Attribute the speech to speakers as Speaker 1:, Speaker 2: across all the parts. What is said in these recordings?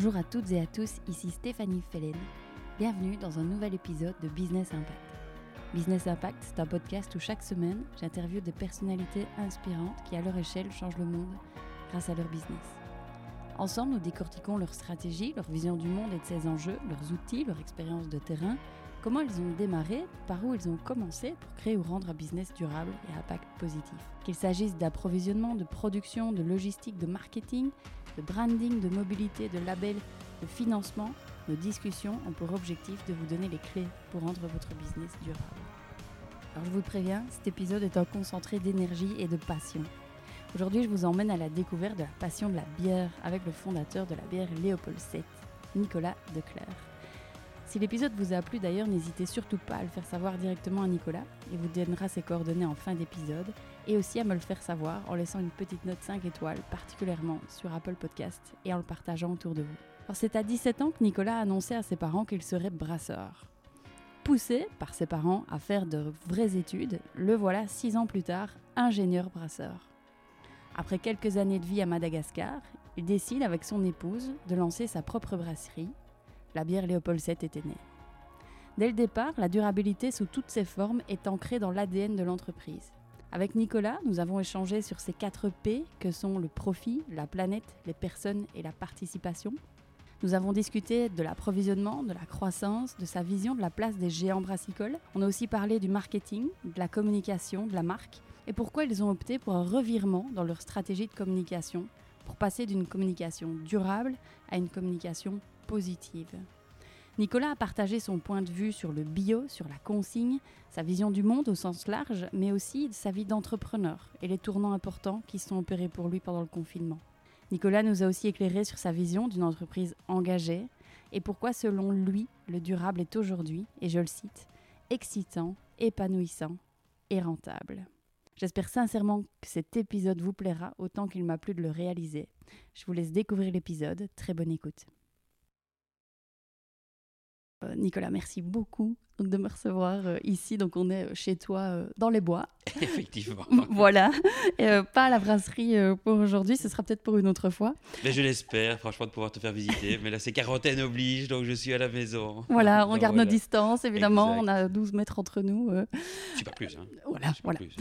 Speaker 1: Bonjour à toutes et à tous, ici Stéphanie Fellen. Bienvenue dans un nouvel épisode de Business Impact. Business Impact, c'est un podcast où chaque semaine, j'interviewe des personnalités inspirantes qui, à leur échelle, changent le monde grâce à leur business. Ensemble, nous décortiquons leur stratégie, leur vision du monde et de ses enjeux, leurs outils, leur expérience de terrain, comment ils ont démarré, par où ils ont commencé pour créer ou rendre un business durable et à impact positif. Qu'il s'agisse d'approvisionnement, de production, de logistique, de marketing, de branding, de mobilité, de label, de financement, nos discussions ont pour objectif de vous donner les clés pour rendre votre business durable. Alors je vous préviens, cet épisode est un concentré d'énergie et de passion. Aujourd'hui, je vous emmène à la découverte de la passion de la bière avec le fondateur de la bière Léopold VII, Nicolas Declerc. Si l'épisode vous a plu d'ailleurs, n'hésitez surtout pas à le faire savoir directement à Nicolas. Il vous donnera ses coordonnées en fin d'épisode et aussi à me le faire savoir en laissant une petite note 5 étoiles, particulièrement sur Apple Podcast et en le partageant autour de vous. C'est à 17 ans que Nicolas a annoncé à ses parents qu'il serait brasseur. Poussé par ses parents à faire de vraies études, le voilà 6 ans plus tard ingénieur brasseur. Après quelques années de vie à Madagascar, il décide avec son épouse de lancer sa propre brasserie la bière Léopold VII était née. Dès le départ, la durabilité sous toutes ses formes est ancrée dans l'ADN de l'entreprise. Avec Nicolas, nous avons échangé sur ces 4 P que sont le profit, la planète, les personnes et la participation. Nous avons discuté de l'approvisionnement, de la croissance, de sa vision de la place des géants brassicoles. On a aussi parlé du marketing, de la communication, de la marque et pourquoi ils ont opté pour un revirement dans leur stratégie de communication pour passer d'une communication durable à une communication positive. Nicolas a partagé son point de vue sur le bio, sur la consigne, sa vision du monde au sens large, mais aussi sa vie d'entrepreneur et les tournants importants qui sont opérés pour lui pendant le confinement. Nicolas nous a aussi éclairé sur sa vision d'une entreprise engagée et pourquoi selon lui le durable est aujourd'hui, et je le cite, excitant, épanouissant et rentable. J'espère sincèrement que cet épisode vous plaira autant qu'il m'a plu de le réaliser. Je vous laisse découvrir l'épisode. Très bonne écoute. Euh, Nicolas, merci beaucoup de me recevoir euh, ici. Donc, on est euh, chez toi dans les bois.
Speaker 2: Effectivement.
Speaker 1: voilà. pas à la brasserie pour aujourd'hui. Ce sera peut-être pour une autre fois.
Speaker 2: Mais je l'espère, franchement, de pouvoir te faire visiter. Mais là, c'est quarantaine oblige, donc je suis à la maison.
Speaker 1: Voilà, on garde nos distances, évidemment. On a 12 mètres entre nous.
Speaker 2: Je pas plus. Hein.
Speaker 1: Voilà, voilà. Plus.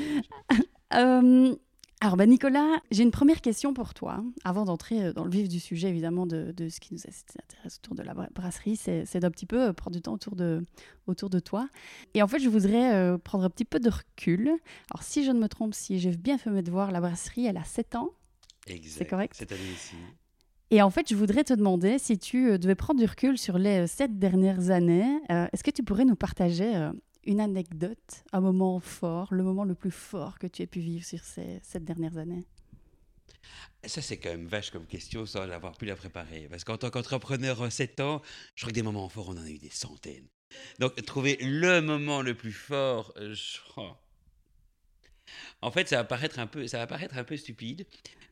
Speaker 1: Alors ben Nicolas, j'ai une première question pour toi, avant d'entrer euh, dans le vif du sujet évidemment de, ce qui nous intéresse autour de la brasserie, c'est d'un petit peu euh, prendre du temps autour de, autour de toi. Et en fait, je voudrais euh, prendre un petit peu de recul. Alors si je ne me trompe, si j'ai bien fait mes devoirs, la brasserie, elle a 7 ans.
Speaker 2: Exact.
Speaker 1: C'est correct?
Speaker 2: Cette année ici.
Speaker 1: Et en fait, je voudrais te demander si tu devais prendre du recul sur les sept dernières années, est-ce que tu pourrais nous partager une anecdote, un moment fort, le moment le plus fort que tu aies pu vivre sur ces sept dernières années
Speaker 2: ça, c'est quand même vache comme question sans l'avoir pu la préparer. Parce qu'en tant qu'entrepreneur en 7 ans, je crois que des moments forts, on en a eu des centaines. Donc, trouver le moment le plus fort, je... En fait, ça va paraître un peu, ça va paraître un peu stupide.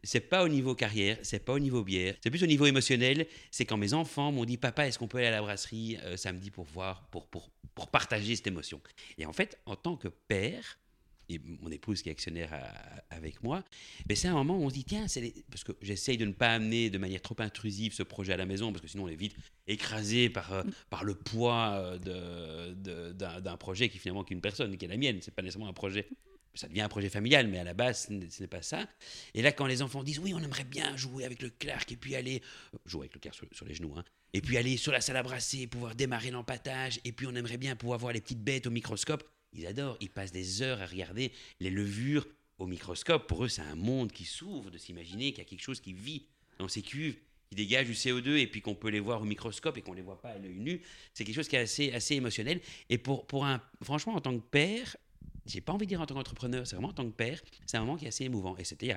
Speaker 2: C'est pas au niveau carrière, c'est pas au niveau bière, c'est plus au niveau émotionnel. C'est quand mes enfants m'ont dit, papa, est-ce qu'on peut aller à la brasserie euh, samedi pour voir, pour, pour, pour partager cette émotion? Et en fait, en tant que père, et mon épouse qui est actionnaire avec moi, ben c'est un moment où on se dit, tiens, parce que j'essaye de ne pas amener de manière trop intrusive ce projet à la maison, parce que sinon on est vite écrasé par, euh, par le poids euh, d'un, projet qui finalement qu'une personne, qui est la mienne. C'est pas nécessairement un projet ça devient un projet familial, mais à la base, ce n'est pas ça. Et là, quand les enfants disent oui, on aimerait bien jouer avec le Clark et puis aller euh, jouer avec le Clark sur, les genoux, hein, et puis aller sur la salle à brasser, pouvoir démarrer l'empattage, et puis on aimerait bien pouvoir voir les petites bêtes au microscope. Ils adorent, ils passent des heures à regarder les levures au microscope. Pour eux, c'est un monde qui s'ouvre de s'imaginer qu'il y a quelque chose qui vit dans ces cuves, qui dégage du CO2 et puis qu'on peut les voir au microscope et qu'on ne les voit pas à l'œil nu. C'est quelque chose qui est assez, assez émotionnel. Et pour, pour un, franchement, en tant que père, j'ai pas envie de dire en tant qu'entrepreneur, c'est vraiment en tant que père, c'est un moment qui est assez émouvant. Et c'était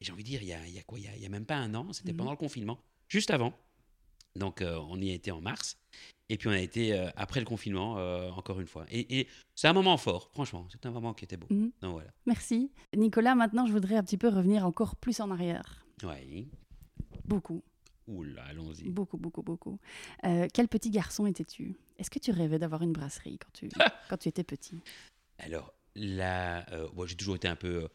Speaker 2: j'ai envie de dire, il y a, il y a quoi il y a, même pas un an, c'était mhm. pendant le confinement, juste avant. Donc euh, on y a été en mars. Et puis on a été euh, après le confinement, euh, encore une fois. Et, c'est un moment fort, franchement. C'est un moment qui était beau.
Speaker 1: Mhm.
Speaker 2: Donc, voilà.
Speaker 1: Merci. Nicolas, maintenant je voudrais un petit peu revenir encore plus en arrière.
Speaker 2: Oui.
Speaker 1: Beaucoup.
Speaker 2: Oula, allons-y.
Speaker 1: Beaucoup, beaucoup, beaucoup. quel petit garçon étais-tu? Est-ce que tu rêvais d'avoir une brasserie quand tu, quand tu étais petit?
Speaker 2: Alors, là, j'ai toujours été un peu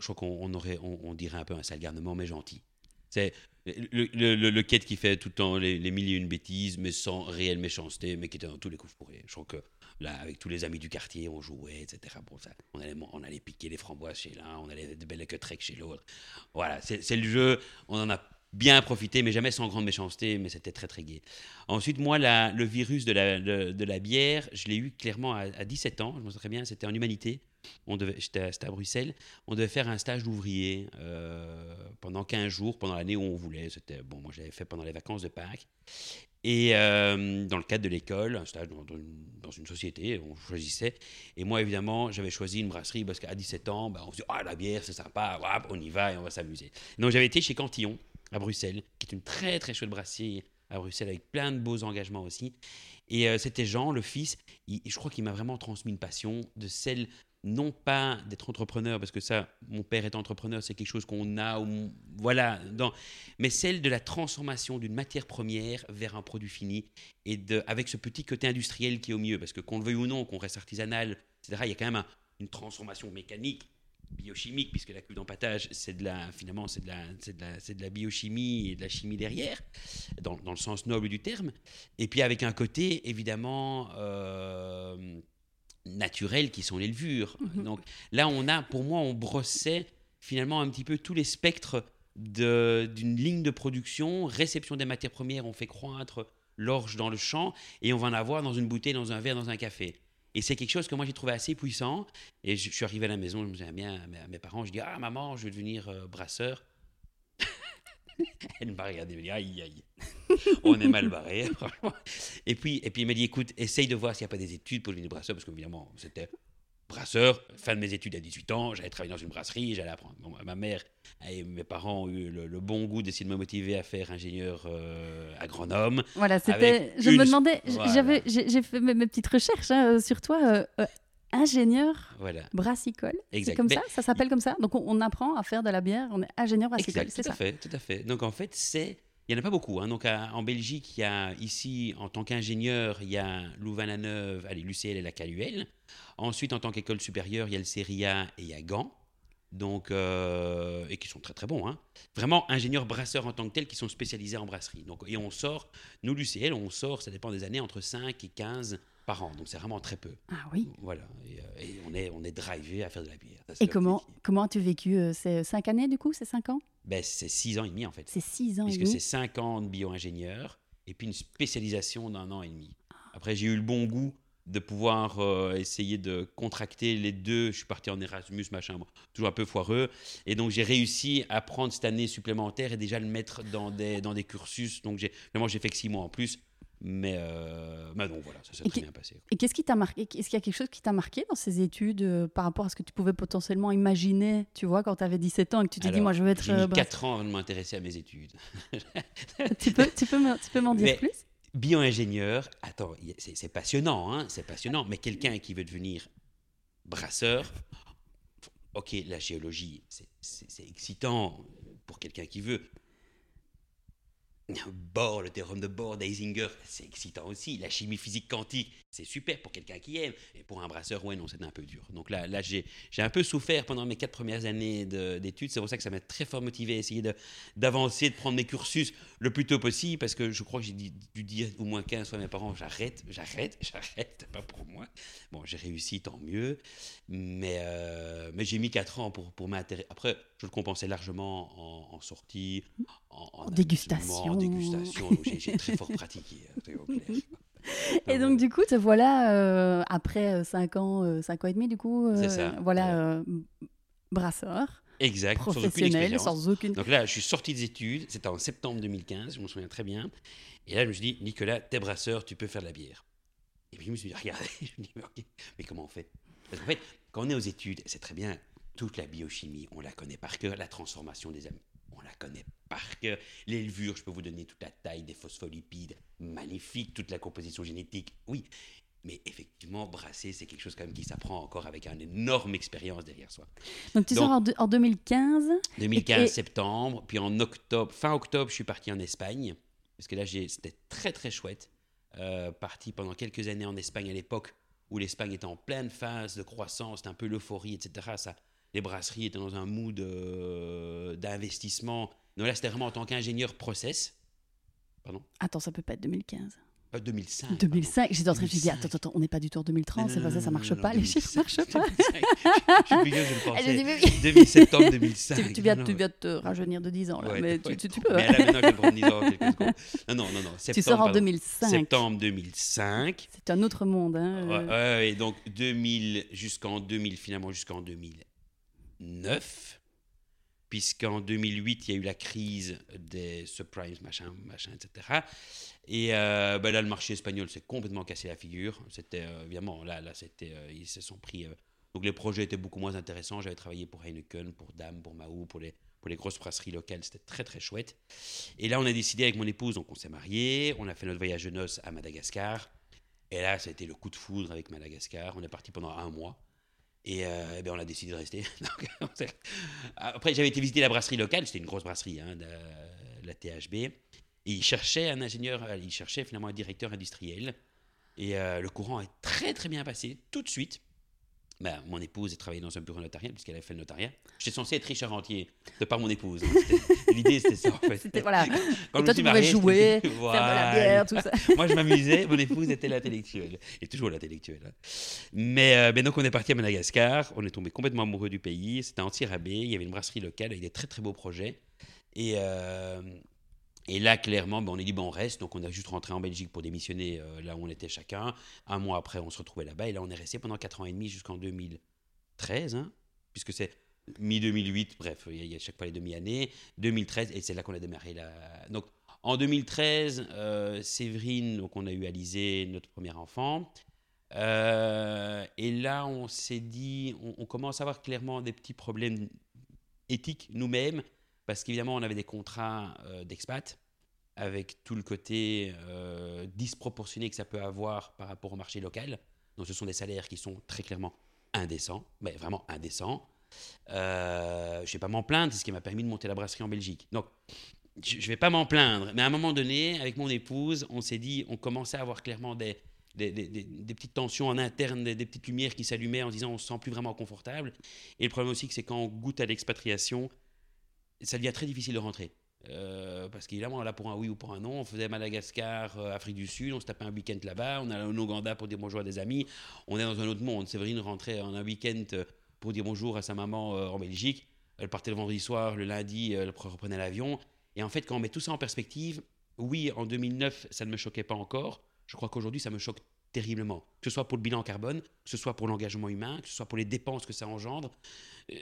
Speaker 2: je crois qu'on aurait, on, dirait un peu un sale garnement, mais gentil. C'est le, le, quête qui fait tout le temps les, les mille et une bêtises, mais sans réelle méchanceté, mais qui était dans tous les coups fourrés. Je crois que là, avec tous les amis du quartier, on jouait, etc. Bon, ça, on, allait, on allait piquer les framboises chez l'un, on allait de belles trek chez l'autre. Voilà, c'est le jeu, on en a bien profité, mais jamais sans grande méchanceté, mais c'était très très gai. Ensuite, moi, la- le virus de la, de, la bière, je l'ai eu clairement à, à 17 ans, je me souviens très bien, c'était en humanité. C'était à Bruxelles. On devait faire un stage d'ouvrier euh, pendant 15 jours, pendant l'année où on voulait. C'était bon, moi j'avais fait pendant les vacances de Pâques. Et euh, dans le cadre de l'école, un stage dans, une, société, on choisissait. Et moi, évidemment, j'avais choisi une brasserie parce qu'à 17 ans, bah, on se Ah, la bière, c'est sympa, on y va et on va s'amuser. Donc j'avais été chez Cantillon, à Bruxelles, qui est une très très chouette brasserie à Bruxelles, avec plein de beaux engagements aussi. Et euh, c'était Jean, le fils, il- je crois qu'il m'a vraiment transmis une passion de celle, non pas d'être entrepreneur, parce que ça, mon père est entrepreneur, c'est quelque chose qu'on a, voilà, dans, mais celle de la transformation d'une matière première vers un produit fini, et de, avec ce petit côté industriel qui est au mieux, parce que qu'on le veuille ou non, qu'on reste artisanal, etc., il y a quand même un- une transformation mécanique biochimique, puisque la cuve d'empattage, c'est de la, finalement, c'est de la, c'est de la, c'est de la biochimie et de la chimie derrière, dans, dans le sens noble du terme. Et puis avec un côté, évidemment, euh, naturel, qui sont les levures.
Speaker 1: Mhm.
Speaker 2: Donc là, on a, pour moi, on brossait finalement un petit peu tous les spectres de- d'une ligne de production, réception des matières premières, on fait croître l'orge dans le champ, et on va en avoir dans une bouteille, dans un verre, dans un café. Et c'est quelque chose que moi j'ai trouvé assez puissant. Et je, suis arrivé à la maison, je me souviens bien à mes, parents, je dis Ah, maman, je veux devenir euh, brasseur. Elle m'a regardé, elle m'a dit Aïe, aïe. On est mal barré. Et puis, et puis il m'a dit Écoute, essaye de voir s'il n'y a pas des études pour devenir brasseur, parce qu'évidemment, c'était brasseur, fin de mes études à 18 ans, j'allais travailler dans une brasserie, j'allais apprendre. Bon, ma mère et mes parents ont eu le, le bon goût d'essayer de me motiver à faire ingénieur euh, agronome.
Speaker 1: Voilà, c'était. Je
Speaker 2: une-
Speaker 1: me demandais,
Speaker 2: Voilà.
Speaker 1: j'ai fait mes, mes petites recherches hein, sur toi, euh, euh, ingénieur
Speaker 2: Voilà.
Speaker 1: brassicole. C'est comme
Speaker 2: Mais-
Speaker 1: ça, ça s'appelle comme ça. Donc on, on apprend à faire de la bière, on est ingénieur brassicole, c'est
Speaker 2: tout à
Speaker 1: ça.
Speaker 2: fait, tout à fait. Donc en fait, c'est il n'y en a pas beaucoup. hein. Donc en Belgique, il y a ici, en tant qu'ingénieur, il y a Louvain-la-Neuve, allez, l'UCL et la CALUL. Ensuite, en tant qu'école supérieure, il y a le CERIA et il y a Gand. Donc, euh, et qui sont très très bons. hein. Vraiment ingénieurs brasseurs en tant que tels qui sont spécialisés en brasserie. Donc, et on sort, nous l'UCL, on sort, ça dépend des années, entre 5 et 15 par an. Donc c'est vraiment très peu.
Speaker 1: Ah oui.
Speaker 2: Voilà. Et, euh, et on est, on est drivé à faire de la bière. Ça,
Speaker 1: Et comment, comment as-tu vécu euh, ces cinq années du coup C'est cinq ans?
Speaker 2: Ben, C'est 6 ans et demi en fait.
Speaker 1: C'est six ans et
Speaker 2: puisque
Speaker 1: demi.
Speaker 2: c'est 5 ans de bio-ingénieur et puis une spécialisation d'un an et demi. Après, j'ai eu le bon goût de pouvoir euh, essayer de contracter les deux. Je suis parti en Erasmus, machin, bon, toujours un peu foireux. Et donc, j'ai réussi à prendre cette année supplémentaire et déjà le mettre dans des, dans des cursus. Donc, j'ai, vraiment, j'ai fait que 6 mois en plus. Mais, euh, mais donc voilà, ça s'est très bien passé.
Speaker 1: Et qu'est-ce qui t'a marqué Est-ce qu'il y a quelque chose qui t'a marqué dans ces études euh, par rapport à ce que tu pouvais potentiellement imaginer, tu vois, quand tu avais 17 ans et que tu t'es dit, moi, je veux être.
Speaker 2: J'ai
Speaker 1: euh,
Speaker 2: mis
Speaker 1: brasse-
Speaker 2: 4 ans avant de m'intéresser à mes études.
Speaker 1: tu peux, tu peux, me- tu peux m'en dire
Speaker 2: Mais-
Speaker 1: plus?
Speaker 2: Bio-ingénieur, attends, c'est passionnant, hein, c'est passionnant, mais quelqu'un qui veut devenir brasseur, ok, la géologie, c'est excitant pour quelqu'un qui veut. Bohr, le théorème de Bohr, d'Heisinger, c'est excitant aussi. La chimie physique quantique, c'est super pour quelqu'un qui aime. Et pour un brasseur, ouais, non, c'est un peu dur. Donc là, là j'ai un peu souffert pendant mes quatre premières années de- d'études. C'est pour ça que ça m'a très fort motivé à essayer d'avancer, de, prendre mes cursus le plus tôt possible, parce que je crois que j'ai dû dire au moins 15 fois à mes parents, j'arrête, j'arrête, j'arrête, pas pour moi. Bon, j'ai réussi, tant mieux. Mais, euh, mais j'ai mis 4 ans pour, pour m'intéresser. Après, je le compensais largement en, en sortie, en,
Speaker 1: En
Speaker 2: en dégustation. Donc j'ai j'ai très fort pratiqué. hein.
Speaker 1: Et donc, du coup, te voilà, euh, après 5 ans, 5 ans et demi, du coup, euh,
Speaker 2: ça,
Speaker 1: voilà, euh, brasseur,
Speaker 2: Exact, sans aucune expérience.
Speaker 1: sans aucune.
Speaker 2: Donc là, je suis sorti des études, c'était en septembre 2015, je me souviens très bien. Et là, je me suis dit, Nicolas, t'es brasseur, tu peux faire de la bière. Et puis je me suis dit, regardez, je me dis, mais, comment on fait? Parce qu'en fait, quand on est aux études, c'est très bien, toute la biochimie, on la connaît par cœur, la transformation des la connaît par cœur. Les levures, je peux vous donner toute la taille des phospholipides, magnifique, toute la composition génétique, oui. Mais effectivement, brasser, c'est quelque chose quand même qui s'apprend encore avec une énorme expérience derrière soi.
Speaker 1: Donc, tu
Speaker 2: Donc-
Speaker 1: sors en, deux- en 2015.
Speaker 2: 2015
Speaker 1: Et-
Speaker 2: septembre, puis en octobre, fin octobre, je suis parti en Espagne, parce que là c'était très très chouette. Euh, parti pendant quelques années en Espagne à l'époque où l'Espagne était en pleine phase de croissance, c'était un peu l'euphorie, etc. Ça, les brasseries étaient dans un mood euh, d'investissement, Donc là, c'était vraiment en tant qu'ingénieur process. Pardon
Speaker 1: Attends, ça peut pas être 2015.
Speaker 2: Euh, 2005.
Speaker 1: 2005, j'étais en train de me dire,
Speaker 2: 2005.
Speaker 1: attends, attends, on n'est pas du tout en 2030,
Speaker 2: Non,
Speaker 1: c'est pas
Speaker 2: non,
Speaker 1: ça, ça
Speaker 2: non,
Speaker 1: marche
Speaker 2: non,
Speaker 1: pas,
Speaker 2: non,
Speaker 1: les chiffres
Speaker 2: 2005.
Speaker 1: marchent pas.
Speaker 2: 2005. Je suis vieux, je le
Speaker 1: Elle a dit,
Speaker 2: pensais.
Speaker 1: mais oui.
Speaker 2: 2000 septembre 2005.
Speaker 1: Tu, tu viens,
Speaker 2: Non,
Speaker 1: tu
Speaker 2: non.
Speaker 1: viens de te rajeunir de 10 ans, là,
Speaker 2: Ouais,
Speaker 1: mais
Speaker 2: ouais.
Speaker 1: tu, peux.
Speaker 2: Mais
Speaker 1: hein.
Speaker 2: là, maintenant, je vais prendre 10 ans, quelques secondes. Non, non, non, non.
Speaker 1: Tu sors en
Speaker 2: pardon.
Speaker 1: 2005.
Speaker 2: Septembre 2005.
Speaker 1: C'est un autre monde. Hein. Euh.
Speaker 2: ouais, et donc 2000 jusqu'en 2000, finalement jusqu'en 2009, puisqu'en 2008, il y a eu la crise des subprimes, machin, machin, etc. Et euh, ben là, le marché espagnol s'est complètement cassé la figure. C'était euh, évidemment, là, là c'était, euh, ils se sont pris. donc les projets étaient beaucoup moins intéressants. J'avais travaillé pour Heineken, pour Dam, pour Mahou, pour les, pour les grosses brasseries locales. C'était très, très chouette. Et là, on a décidé avec mon épouse, donc on s'est mariés, on a fait notre voyage de noces à Madagascar. Et là, ça a été le coup de foudre avec Madagascar. On est parti pendant un mois. Et, euh, eh ben, on a décidé de rester. Après, j'avais été visiter la brasserie locale. C'était une grosse brasserie, hein, de, la THB. Et ils cherchaient un ingénieur, euh, ils cherchaient finalement un directeur industriel. Et euh, le courant est très, très bien passé tout de suite. Ben, mon épouse a travaillé dans un bureau notarial puisqu'elle a fait le notariat. J'étais censé être riche rentier de par mon épouse. L'idée, c'était ça, en fait.
Speaker 1: C'était voilà.
Speaker 2: Quand
Speaker 1: Et toi, tu
Speaker 2: suis
Speaker 1: pouvais
Speaker 2: marié,
Speaker 1: jouer, faire de la
Speaker 2: Voilà.
Speaker 1: bière, tout ça.
Speaker 2: Moi, je m'amusais, mon épouse était l'intellectuelle. Et toujours l'intellectuelle. hein. Mais, euh, mais donc, on est parti à Madagascar. On est tombé complètement amoureux du pays. C'était anti-rabais. Il y avait une brasserie locale avec des très, très beaux projets. Et, euh, et là, clairement, ben, on est dit, ben, on reste. Donc, on a juste rentré en Belgique pour démissionner euh, là où on était chacun. Un mois après, on se retrouvait là-bas. Et là, on est resté pendant 4 ans et demi jusqu'en 2013, hein, puisque c'est mi-2008. Bref, il y, a- chaque fois les demi-années. 2013, et c'est là qu'on a démarré. La... Donc, en 2013, euh, Séverine, donc on a eu Alizé, notre premier enfant. Euh, et là, on s'est dit, on commence à avoir clairement des petits problèmes éthiques nous-mêmes, parce qu'évidemment, on avait des contrats euh, d'expat, avec tout le côté euh, disproportionné que ça peut avoir par rapport au marché local. Donc, ce sont des salaires qui sont très clairement indécents, mais vraiment indécents. Euh, je ne vais pas m'en plaindre, c'est ce qui m'a permis de monter la brasserie en Belgique. Donc, je ne vais pas m'en plaindre, mais à un moment donné, avec mon épouse, on s'est dit, on commençait à avoir clairement des, des, petites tensions en interne, des, petites lumières qui s'allumaient en disant on se sent plus vraiment confortable. Et le problème aussi, c'est quand on goûte à l'expatriation, ça devient très difficile de rentrer. Euh, parce qu'évidemment, là, pour un oui ou pour un non, on faisait Madagascar, euh, Afrique du Sud, on se tapait un week-end là-bas, on allait en Ouganda pour dire bonjour à des amis, on est dans un autre monde. Séverine rentrait en un week-end euh, pour dire bonjour à sa maman en Belgique. Elle partait le vendredi soir, le lundi, elle reprenait l'avion. Et en fait, quand on met tout ça en perspective, oui, en 2009, ça ne me choquait pas encore. Je crois qu'aujourd'hui, ça me choque terriblement. Que ce soit pour le bilan carbone, que ce soit pour l'engagement humain, que ce soit pour les dépenses que ça engendre. Euh,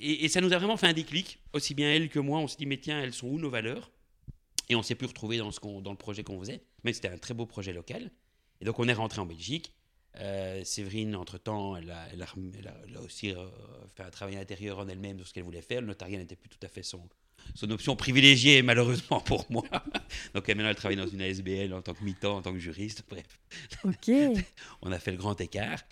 Speaker 2: et, ça nous a vraiment fait un déclic, aussi bien elle que moi. On s'est dit, mais tiens, elles sont où nos valeurs? Et on s'est plus retrouvé dans, ce dans le projet qu'on faisait. Mais c'était un très beau projet local. Et donc, on est rentré en Belgique. Euh, Séverine, entre-temps, elle a aussi euh, fait un travail intérieur en elle-même sur ce qu'elle voulait faire. Le notariat n'était plus tout à fait son, son option privilégiée, malheureusement pour moi. Donc, elle, maintenant, elle travaille dans une ASBL en tant que mi-temps, en tant que juriste. Bref,
Speaker 1: Ok.
Speaker 2: on a fait le grand écart.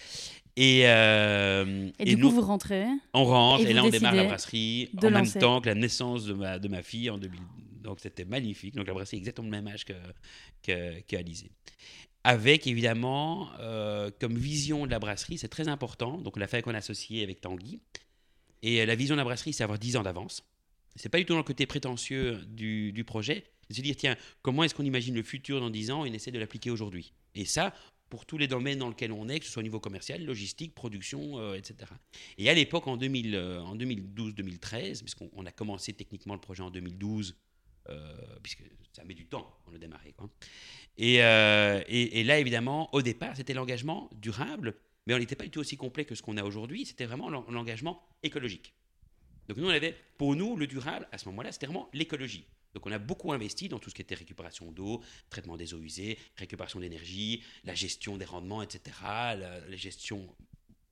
Speaker 2: Et, euh,
Speaker 1: Et, du
Speaker 2: nous,
Speaker 1: coup, vous rentrez.
Speaker 2: on rentre
Speaker 1: et
Speaker 2: et, là on démarre la brasserie en
Speaker 1: lancer.
Speaker 2: même temps que la naissance de ma, de ma fille en 2000. Donc c'était magnifique. Donc la brasserie est exactement le même âge que, que, que Alizé. Avec évidemment euh, comme vision de la brasserie, c'est très important. Donc on l'a fait avec un associé avec Tanguy. Et euh, la vision de la brasserie, c'est avoir 10 ans d'avance. C'est pas du tout dans le côté prétentieux du, projet. C'est se dire, tiens, comment est-ce qu'on imagine le futur dans 10 ans et on essaie de l'appliquer aujourd'hui? Et ça, pour tous les domaines dans lesquels on est, que ce soit au niveau commercial, logistique, production, euh, etc. Et à l'époque, en, 2000, euh, 2012-2013, puisqu'on on a commencé techniquement le projet en 2012, euh, puisque ça met du temps pour le démarrer. Et, là, évidemment, au départ, c'était l'engagement durable, mais on n'était pas du tout aussi complet que ce qu'on a aujourd'hui. C'était vraiment l'en- l'engagement écologique. Donc nous, on avait, pour nous, le durable, à ce moment-là, c'était vraiment l'écologie. Donc on a beaucoup investi dans tout ce qui était récupération d'eau, traitement des eaux usées, récupération d'énergie, la gestion des rendements, etc. La, gestion...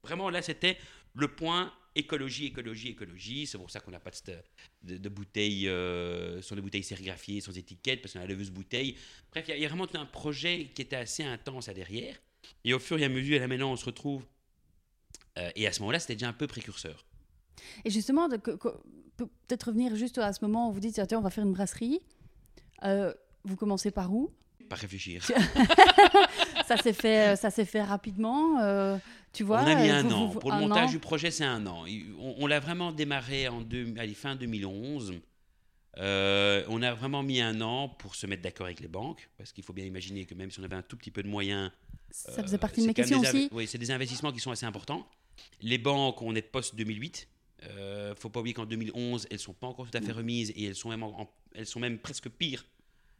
Speaker 2: Vraiment, là, c'était le point écologie, écologie, écologie. C'est pour ça qu'on n'a pas de, bouteilles, euh, sur des bouteilles sérigraphiées, sans étiquette, parce qu'on a la leveuse bouteille. Bref, il y, a- vraiment tout un projet qui était assez intense à derrière. Et au fur et à mesure, là maintenant, on se retrouve... euh, et à ce moment-là, c'était déjà un peu précurseur.
Speaker 1: Et justement, peut-être revenir juste à ce moment où vous dites, tiens, on va faire une brasserie. Euh, vous commencez par où?
Speaker 2: Pas réfléchir.
Speaker 1: Ça s'est fait, ça s'est fait rapidement. euh, tu vois
Speaker 2: on a mis
Speaker 1: euh,
Speaker 2: un
Speaker 1: vous-
Speaker 2: an.
Speaker 1: vous-
Speaker 2: Pour le montage
Speaker 1: an.
Speaker 2: du projet, c'est un an. On, on l'a vraiment démarré en deux, allez, fin 2011. Euh, on a vraiment mis un an pour se mettre d'accord avec les banques, parce qu'il faut bien imaginer que même si on avait un tout petit peu de moyens,
Speaker 1: Ça faisait
Speaker 2: euh,
Speaker 1: partie de mes questions aussi.
Speaker 2: Oui, c'est des investissements qui sont assez importants. Les banques, on est post 2008. Euh, faut pas oublier qu'en 2011, elles sont pas encore tout à fait remises et elles sont même, en- en- elles sont même presque pires.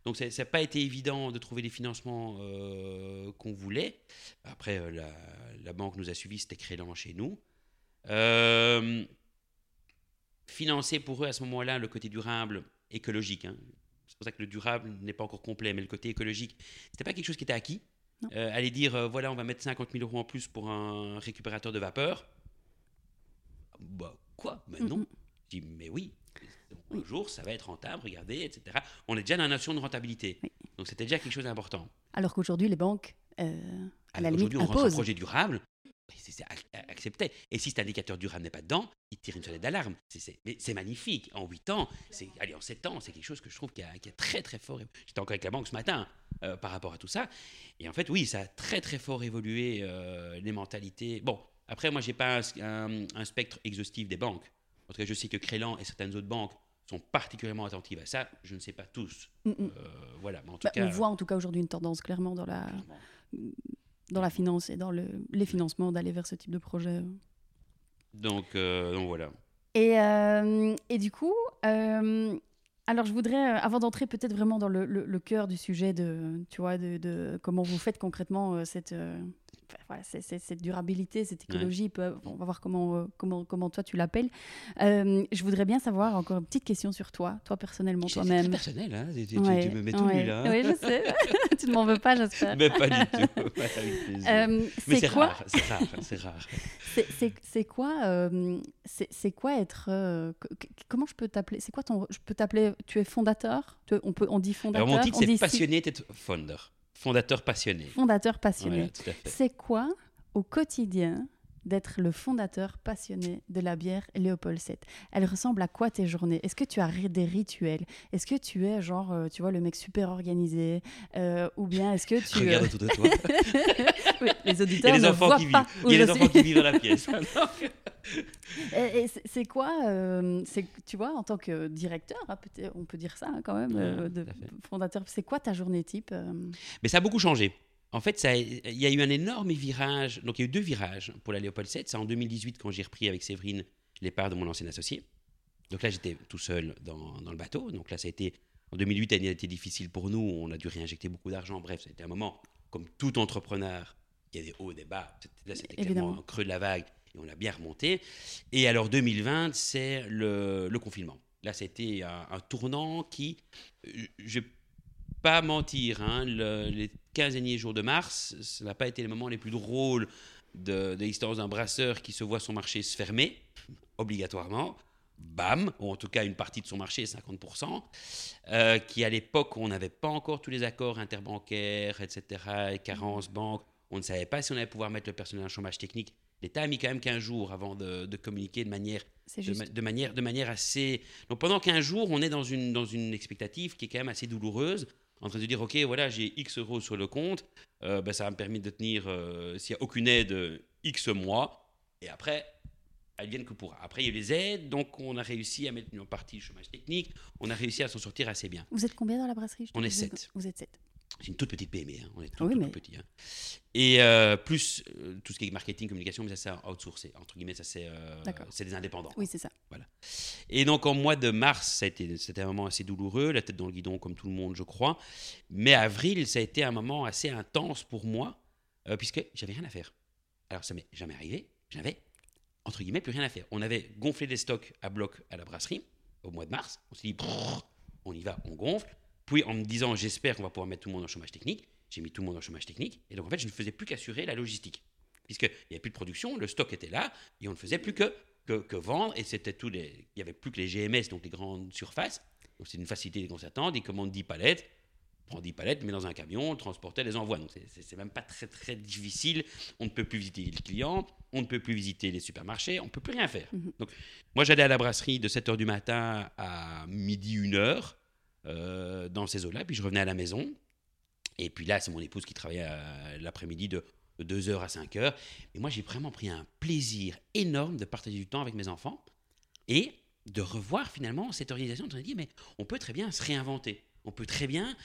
Speaker 2: Donc ça n'a pas été évident de trouver les financements euh, qu'on voulait. Après, euh, la, la banque nous a suivis, c'était Crélan chez nous. Euh, financer pour eux à ce moment-là le côté durable, écologique. hein. C'est pour ça que le durable n'est pas encore complet, mais le côté écologique, c'était pas quelque chose qui était acquis. Aller dire, voilà, on va mettre 50 000 euros en plus pour un récupérateur de vapeur. Bah, quoi Mais non.
Speaker 1: Mm, mm.
Speaker 2: Je dis, mais oui.
Speaker 1: Oui.
Speaker 2: Un jour, ça va être rentable, regardez, etc. On est déjà dans la notion de rentabilité.
Speaker 1: Oui.
Speaker 2: Donc c'était déjà quelque chose d'important.
Speaker 1: Alors qu'aujourd'hui, les banques, euh, à la limite,
Speaker 2: Aujourd'hui, on rentre un projet durable. c'est- ac- accepté. Et si cet indicateur durable n'est pas dedans, il tire une sonnette d'alarme. C'est- c'est- mais c'est magnifique. En 8 ans, c'est, allez, en 7 ans, c'est quelque chose que je trouve qui a très très fort. J'étais encore avec la banque ce matin euh, par rapport à tout ça. Et en fait, oui, ça a très très fort évolué euh, les mentalités. Bon, après, moi, j'ai pas un, un- un spectre exhaustif des banques. En tout cas, je sais que Crélan et certaines autres banques sont particulièrement attentives à ça. Je ne sais pas tous.
Speaker 1: Mm, mm.
Speaker 2: Euh, voilà, mais en tout
Speaker 1: Bah,
Speaker 2: cas.
Speaker 1: on voit en tout cas aujourd'hui une tendance clairement dans la,
Speaker 2: clairement.
Speaker 1: dans la finance et dans le, les financements d'aller vers ce type de projet.
Speaker 2: Donc, euh, donc voilà.
Speaker 1: Et, euh, et du coup, alors je voudrais, avant d'entrer peut-être vraiment dans le, le- le cœur du sujet de, tu vois, de, de comment vous faites concrètement cette, c'est- c'est- cette durabilité, cette écologie, on va voir comment, euh, comment, comment toi tu l'appelles. Euh, je voudrais bien savoir encore une petite question sur toi, toi personnellement,
Speaker 2: C'est c'est
Speaker 1: toi-même.
Speaker 2: personnel, hein. Tu, tu- tu
Speaker 1: Ouais,
Speaker 2: me mets tout
Speaker 1: ouais.
Speaker 2: nu là. hein.
Speaker 1: Oui, je sais. tu ne m'en veux pas, j'espère.
Speaker 2: Mais pas du tout.
Speaker 1: Euh,
Speaker 2: Mais
Speaker 1: c'est
Speaker 2: c'est
Speaker 1: quoi
Speaker 2: rare, c'est rare, c'est rare.
Speaker 1: C'est- C'est c'est quoi, euh, c'est c'est quoi être, comment je peux t'appeler C'est quoi ton, je peux t'appeler, tu es fondateur? Tu- On peut, on dit fondateur.
Speaker 2: Alors mon titre
Speaker 1: on
Speaker 2: c'est
Speaker 1: dit si-
Speaker 2: passionné d'être founder, fondateur passionné.
Speaker 1: Fondateur passionné.
Speaker 2: Voilà.
Speaker 1: C'est quoi au quotidien d'être le fondateur passionné de la bière Léopold VII Elle ressemble à quoi tes journées? Est-ce que tu as des rituels? Est-ce que tu es genre, euh, tu vois, le mec super organisé Euh, Ou bien est-ce que tu...
Speaker 2: Regarde
Speaker 1: euh,
Speaker 2: autour de toi.
Speaker 1: oui, les
Speaker 2: Il y
Speaker 1: auditeurs
Speaker 2: a des
Speaker 1: ne
Speaker 2: enfants
Speaker 1: voient
Speaker 2: qui vivent.
Speaker 1: pas où
Speaker 2: Il y a
Speaker 1: suis.
Speaker 2: enfants qui vivent dans la pièce.
Speaker 1: Et, et c'est- quoi, euh, c'est tu vois, en tant que directeur, hein, on peut dire ça hein, quand même, euh, de fondateur. C'est quoi ta journée type
Speaker 2: Mais ça a beaucoup changé. En fait, ça il y a eu un énorme virage. Donc, il y a eu deux virages pour la Léopold 7. C'est en 2018 quand j'ai repris avec Séverine les parts de mon ancien associé. Donc là, j'étais tout seul dans, dans le bateau. Donc là, ça a été. En 2008, l'année a été difficile pour nous. On a dû réinjecter beaucoup d'argent. Bref, ça a été un moment, comme tout entrepreneur, il y a des hauts, des bas. Là, c'était clairement un creux de la vague. Et on a bien remonté. Et alors, 2020, c'est le, le confinement. Là, c'était un, un tournant qui. euh, Je pas mentir, hein, le- les 15 derniers jours de mars, ça n'a pas été les moments les plus drôles de, de l'existence d'un brasseur qui se voit son marché se fermer, obligatoirement. Bam, ou en tout cas une partie de son marché, 50%, euh, qui à l'époque, on n'avait pas encore tous les accords interbancaires, etc., et carences banques, on ne savait pas si on allait pouvoir mettre le personnel en chômage technique. L'État a mis quand même 15 jours avant de, de communiquer de manière de, manière, de manière assez. Donc pendant 15 jours, on est dans une, dans une expectative qui est quand même assez douloureuse, en train de dire ok, voilà, j'ai X euros sur le compte, euh, ben, ça va me permettre de tenir, euh, s'il n'y a aucune aide, euh, X mois, et après, elles viennent que pour. Après, il y a eu les aides, donc on a réussi à mettre une partie du chômage technique, on a réussi à s'en sortir assez bien.
Speaker 1: Vous êtes combien dans la brasserie
Speaker 2: On est
Speaker 1: pose-
Speaker 2: sept.
Speaker 1: Vous êtes 7.
Speaker 2: C'est une toute petite PME, hein, on est tout,
Speaker 1: Oui,
Speaker 2: tout,
Speaker 1: mais-
Speaker 2: tout petit. hein. Et euh, plus euh, tout ce qui est marketing, communication, mais ça c'est outsourcé, entre guillemets, ça c'est euh, des indépendants.
Speaker 1: Oui, c'est ça.
Speaker 2: Et donc, en mois de mars, ça a été- c'était un moment assez douloureux, la tête dans le guidon, comme tout le monde, je crois. Mais avril, ça a été un moment assez intense pour moi, euh, puisque j'avais rien à faire. Alors, ça m'est jamais arrivé. J'avais, entre guillemets, plus rien à faire. On avait gonflé des stocks à bloc à la brasserie au mois de mars. On s'est dit, Brrr, on y va, on gonfle. Puis, en me disant, j'espère qu'on va pouvoir mettre tout le monde en chômage technique, j'ai mis tout le monde en chômage technique. Et donc, en fait, je ne faisais plus qu'assurer la logistique. Puisqu'il n'y avait plus de production, le stock était là, et on ne faisait plus que que, que vendre. Et c'était tous les. Il n'y avait plus que les GMS, donc les grandes surfaces. Donc c'est une facilité déconcertante. Ils commandent 10 palettes, on prend 10 palettes, met dans un camion, le transporteur les envoie. Donc c'est- même pas très très difficile. On ne peut plus visiter le client, on ne peut plus visiter les supermarchés, on ne peut plus rien faire.
Speaker 1: Mhm.
Speaker 2: Donc moi j'allais à la brasserie de 7h du matin à midi, 1h, euh, dans ces eaux-là, puis je revenais à la maison. Et puis là, c'est mon épouse qui travaillait l'après-midi de, de 2h à 5h. Et moi, j'ai vraiment pris un plaisir énorme de partager du temps avec mes enfants. Et de revoir finalement cette organisation. On a dit, mais on peut très bien se réinventer. On peut très bien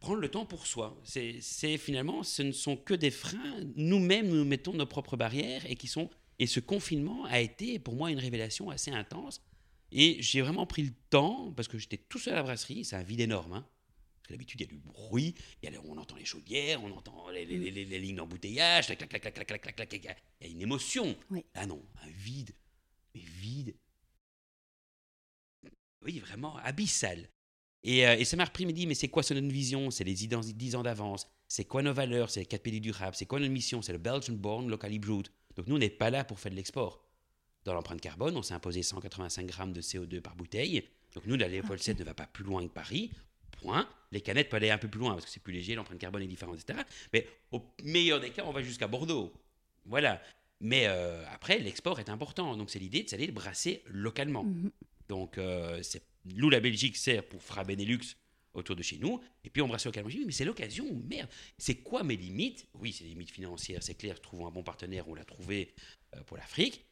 Speaker 2: prendre le temps pour soi. C'est finalement, ce ne sont que des freins. Nous-mêmes, nous mettons nos propres barrières et qui sont. Et ce confinement a été pour moi une révélation assez intense. Et j'ai vraiment pris le temps, parce que j'étais tout seul à la brasserie, c'est un vide énorme. Hein. Parce que d'habitude, il y a du bruit, y a, on entend les chaudières, on entend les, les, les, les lignes d'embouteillage, clac, clac, clac, clac, clac, clac, clac, il y a une émotion.
Speaker 1: Oui.
Speaker 2: Ah non, un vide, mais vide. Oui, vraiment abyssal. Et, euh, et ça m'a repris, me dit, mais c'est quoi notre vision? C'est les 10 ans d'avance. C'est quoi nos valeurs? C'est les 4 pays durables. C'est quoi notre mission? C'est le Belgian Born Locally Brewed. Donc nous, on n'est pas là pour faire de l'export. Dans l'empreinte carbone, on s'est imposé 185 grammes de CO2 par bouteille. Donc nous, la Léopold 7 ne va pas plus loin que Paris. Point. Les canettes peuvent aller un peu plus loin parce que c'est plus léger, l'empreinte carbone est différente, etc. Mais au meilleur des cas, on va jusqu'à Bordeaux. Voilà. Mais euh, après, l'export est important. Donc c'est l'idée de s'aller le brasser localement.
Speaker 1: Mhm.
Speaker 2: Donc euh, nous, la Belgique sert pour Fra Benelux autour de chez nous. Et puis on brasse localement. Je dis, mais c'est l'occasion, merde. C'est quoi mes limites? Oui, c'est des limites financières, c'est clair. Trouvons un bon partenaire, on l'a trouvé euh, pour l'Afrique.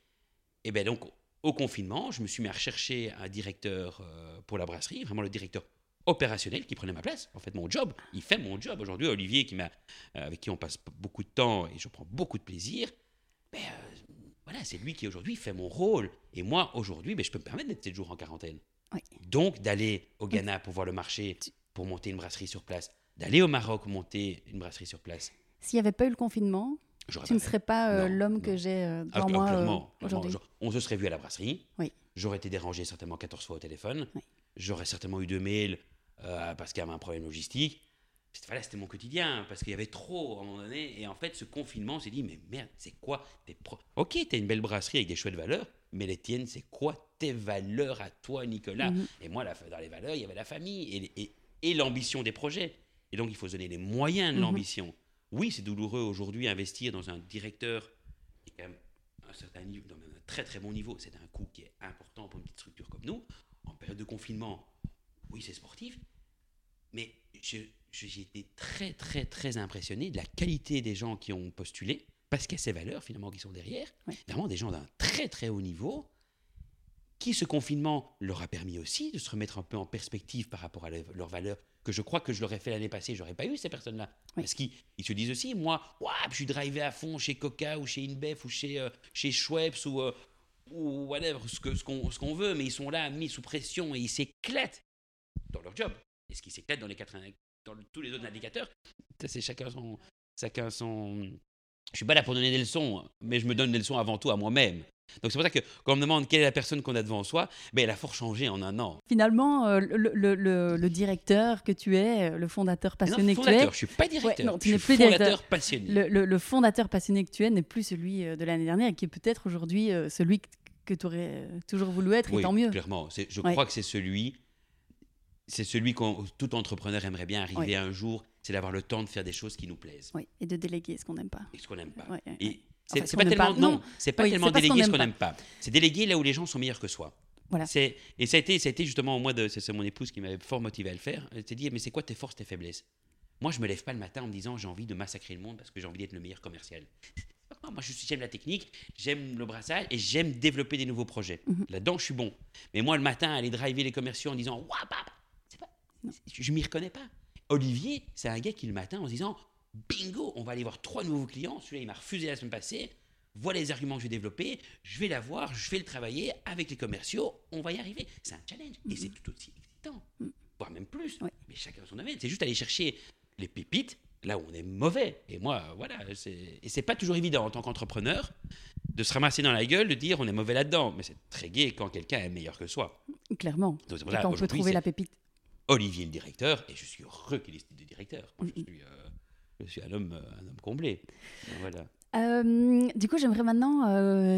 Speaker 2: Et bien donc, au confinement, je me suis mis à rechercher un directeur euh, pour la brasserie, vraiment le directeur opérationnel qui prenait ma place. En fait, mon job, il fait mon job. Aujourd'hui, Olivier, qui m'a, euh, avec qui on passe beaucoup de temps et je prends beaucoup de plaisir, ben, euh, voilà, c'est lui qui aujourd'hui fait mon rôle. Et moi, aujourd'hui, ben, je peux me permettre d'être 7 jours en quarantaine.
Speaker 1: Oui.
Speaker 2: Donc, d'aller au Ghana pour voir le marché, pour monter une brasserie sur place, d'aller au Maroc monter une brasserie sur place.
Speaker 1: S'il n'y avait pas eu le confinement, tu ne serais pas euh, l'homme que j'ai euh,
Speaker 2: Ah,
Speaker 1: devant moi euh,
Speaker 2: clairement, clairement.
Speaker 1: aujourd'hui.
Speaker 2: On se serait vu à la brasserie.
Speaker 1: Oui.
Speaker 2: J'aurais été dérangé certainement 14 fois au téléphone.
Speaker 1: Oui.
Speaker 2: J'aurais certainement eu deux mails euh, parce qu'il y avait un problème logistique. C'était voilà, c'était mon quotidien parce qu'il y avait trop à un moment donné. Et en fait, ce confinement, on s'est dit mais merde, c'est quoi tes pro- Ok, t'as une belle brasserie avec des chouettes valeurs, mais les tiennes, c'est quoi tes valeurs à toi, Nicolas?
Speaker 1: Mhm.
Speaker 2: Et moi, la- dans les valeurs, il y avait la famille et, et- et l'ambition des projets. Et donc, il faut se donner les moyens de
Speaker 1: Mhm.
Speaker 2: l'ambition. Oui, c'est douloureux aujourd'hui investir dans un directeur qui est quand même un certain niveau, dans un très très bon niveau. C'est un coût qui est important pour une petite structure comme nous. En période de confinement, oui, c'est sportif, mais j'ai été très très très impressionné de la qualité des gens qui ont postulé, parce qu'il y a ces valeurs finalement qui sont derrière.
Speaker 1: Ouais.
Speaker 2: Vraiment des gens d'un très très haut niveau, qui ce confinement leur a permis aussi de se remettre un peu en perspective par rapport à le- leurs valeurs, que je crois que je l'aurais fait l'année passée, j'aurais pas eu ces personnes-là.
Speaker 1: Oui.
Speaker 2: Parce qu'ils ils se disent aussi, moi, je suis drivé à fond chez Coca ou chez InBev ou chez, euh, chez Schweppes ou, euh, ou whatever, ce qu'on ce qu'on veut, mais ils sont là mis sous pression et ils s'éclatent dans leur job. Et ce qui s'éclate dans, les 80 dans le- tous les autres indicateurs, c'est chacun son, chacun son... Je suis pas là pour donner des leçons, mais je me donne des leçons avant tout à moi-même. Donc c'est pour ça que quand on me demande quelle est la personne qu'on a devant soi, ben, elle a fort changé en un an.
Speaker 1: Finalement, euh, le, le- le- le directeur que tu es, le fondateur passionné
Speaker 2: non,
Speaker 1: que tu es,
Speaker 2: je suis pas directeur.
Speaker 1: non, tu
Speaker 2: je
Speaker 1: n'es
Speaker 2: suis
Speaker 1: plus
Speaker 2: fondateur
Speaker 1: directeur.
Speaker 2: passionné.
Speaker 1: le, fondateur passionné que tu es n'est plus celui euh, de l'année dernière et qui est peut-être aujourd'hui euh, celui que, que tu aurais toujours voulu être, et
Speaker 2: Oui,
Speaker 1: tant mieux.
Speaker 2: clairement. Je
Speaker 1: Ouais.
Speaker 2: crois que c'est celui, c'est celui qu'on tout entrepreneur aimerait bien arriver
Speaker 1: Ouais.
Speaker 2: un jour, c'est d'avoir le temps de faire des choses qui nous plaisent
Speaker 1: Oui, et de déléguer ce qu'on n'aime pas.
Speaker 2: et ce qu'on n'aime pas.
Speaker 1: Ouais, ouais,
Speaker 2: Et
Speaker 1: ouais.
Speaker 2: C'est
Speaker 1: Enfin,
Speaker 2: pas tellement
Speaker 1: pas.
Speaker 2: non, c'est pas
Speaker 1: Oui,
Speaker 2: tellement
Speaker 1: ce qu'on
Speaker 2: déléguer ce
Speaker 1: n'aime
Speaker 2: qu'on
Speaker 1: pas.
Speaker 2: n'aime pas. C'est déléguer là où les gens sont meilleurs que soi.
Speaker 1: Voilà.
Speaker 2: C'est et ça a été ça a été justement au mois de c'est mon épouse qui m'avait fort motivé à le faire. Elle s'est dit mais c'est quoi tes forces tes faiblesses? Moi je me lève pas le matin en me disant j'ai envie de massacrer le monde parce que j'ai envie d'être le meilleur commercial. Non, moi je suis- j'aime la technique, j'aime le brassage et j'aime développer des nouveaux projets.
Speaker 1: Mhm.
Speaker 2: Là-dedans je suis bon. Mais moi le matin aller driver les commerciaux en disant pas je, je m'y reconnais pas. Olivier, c'est un gars qui le matin en se disant bingo, on va aller voir trois nouveaux clients. Celui-là, il m'a refusé la semaine passée. Voilà les arguments que je vais développer. Je vais l'avoir, je vais le travailler avec les commerciaux. On va y arriver. C'est un challenge. Et c'est tout aussi excitant,
Speaker 1: Mhm.
Speaker 2: voire même plus.
Speaker 1: Ouais.
Speaker 2: Mais chacun son domaine. C'est juste aller chercher les pépites là où on est mauvais. Et moi, voilà. Et c'est pas toujours évident en tant qu'entrepreneur de se ramasser dans la gueule, de dire on est mauvais là-dedans. Mais c'est très gai quand quelqu'un est meilleur que soi.
Speaker 1: Clairement.
Speaker 2: Donc, c'est
Speaker 1: Et quand on peut trouver la pépite.
Speaker 2: Olivier le directeur, et je suis heureux qu'il ait ce directeur. Moi, je,
Speaker 1: Mhm.
Speaker 2: suis, euh, je suis un homme, euh, un homme comblé. Voilà.
Speaker 1: Euh, du coup, j'aimerais maintenant,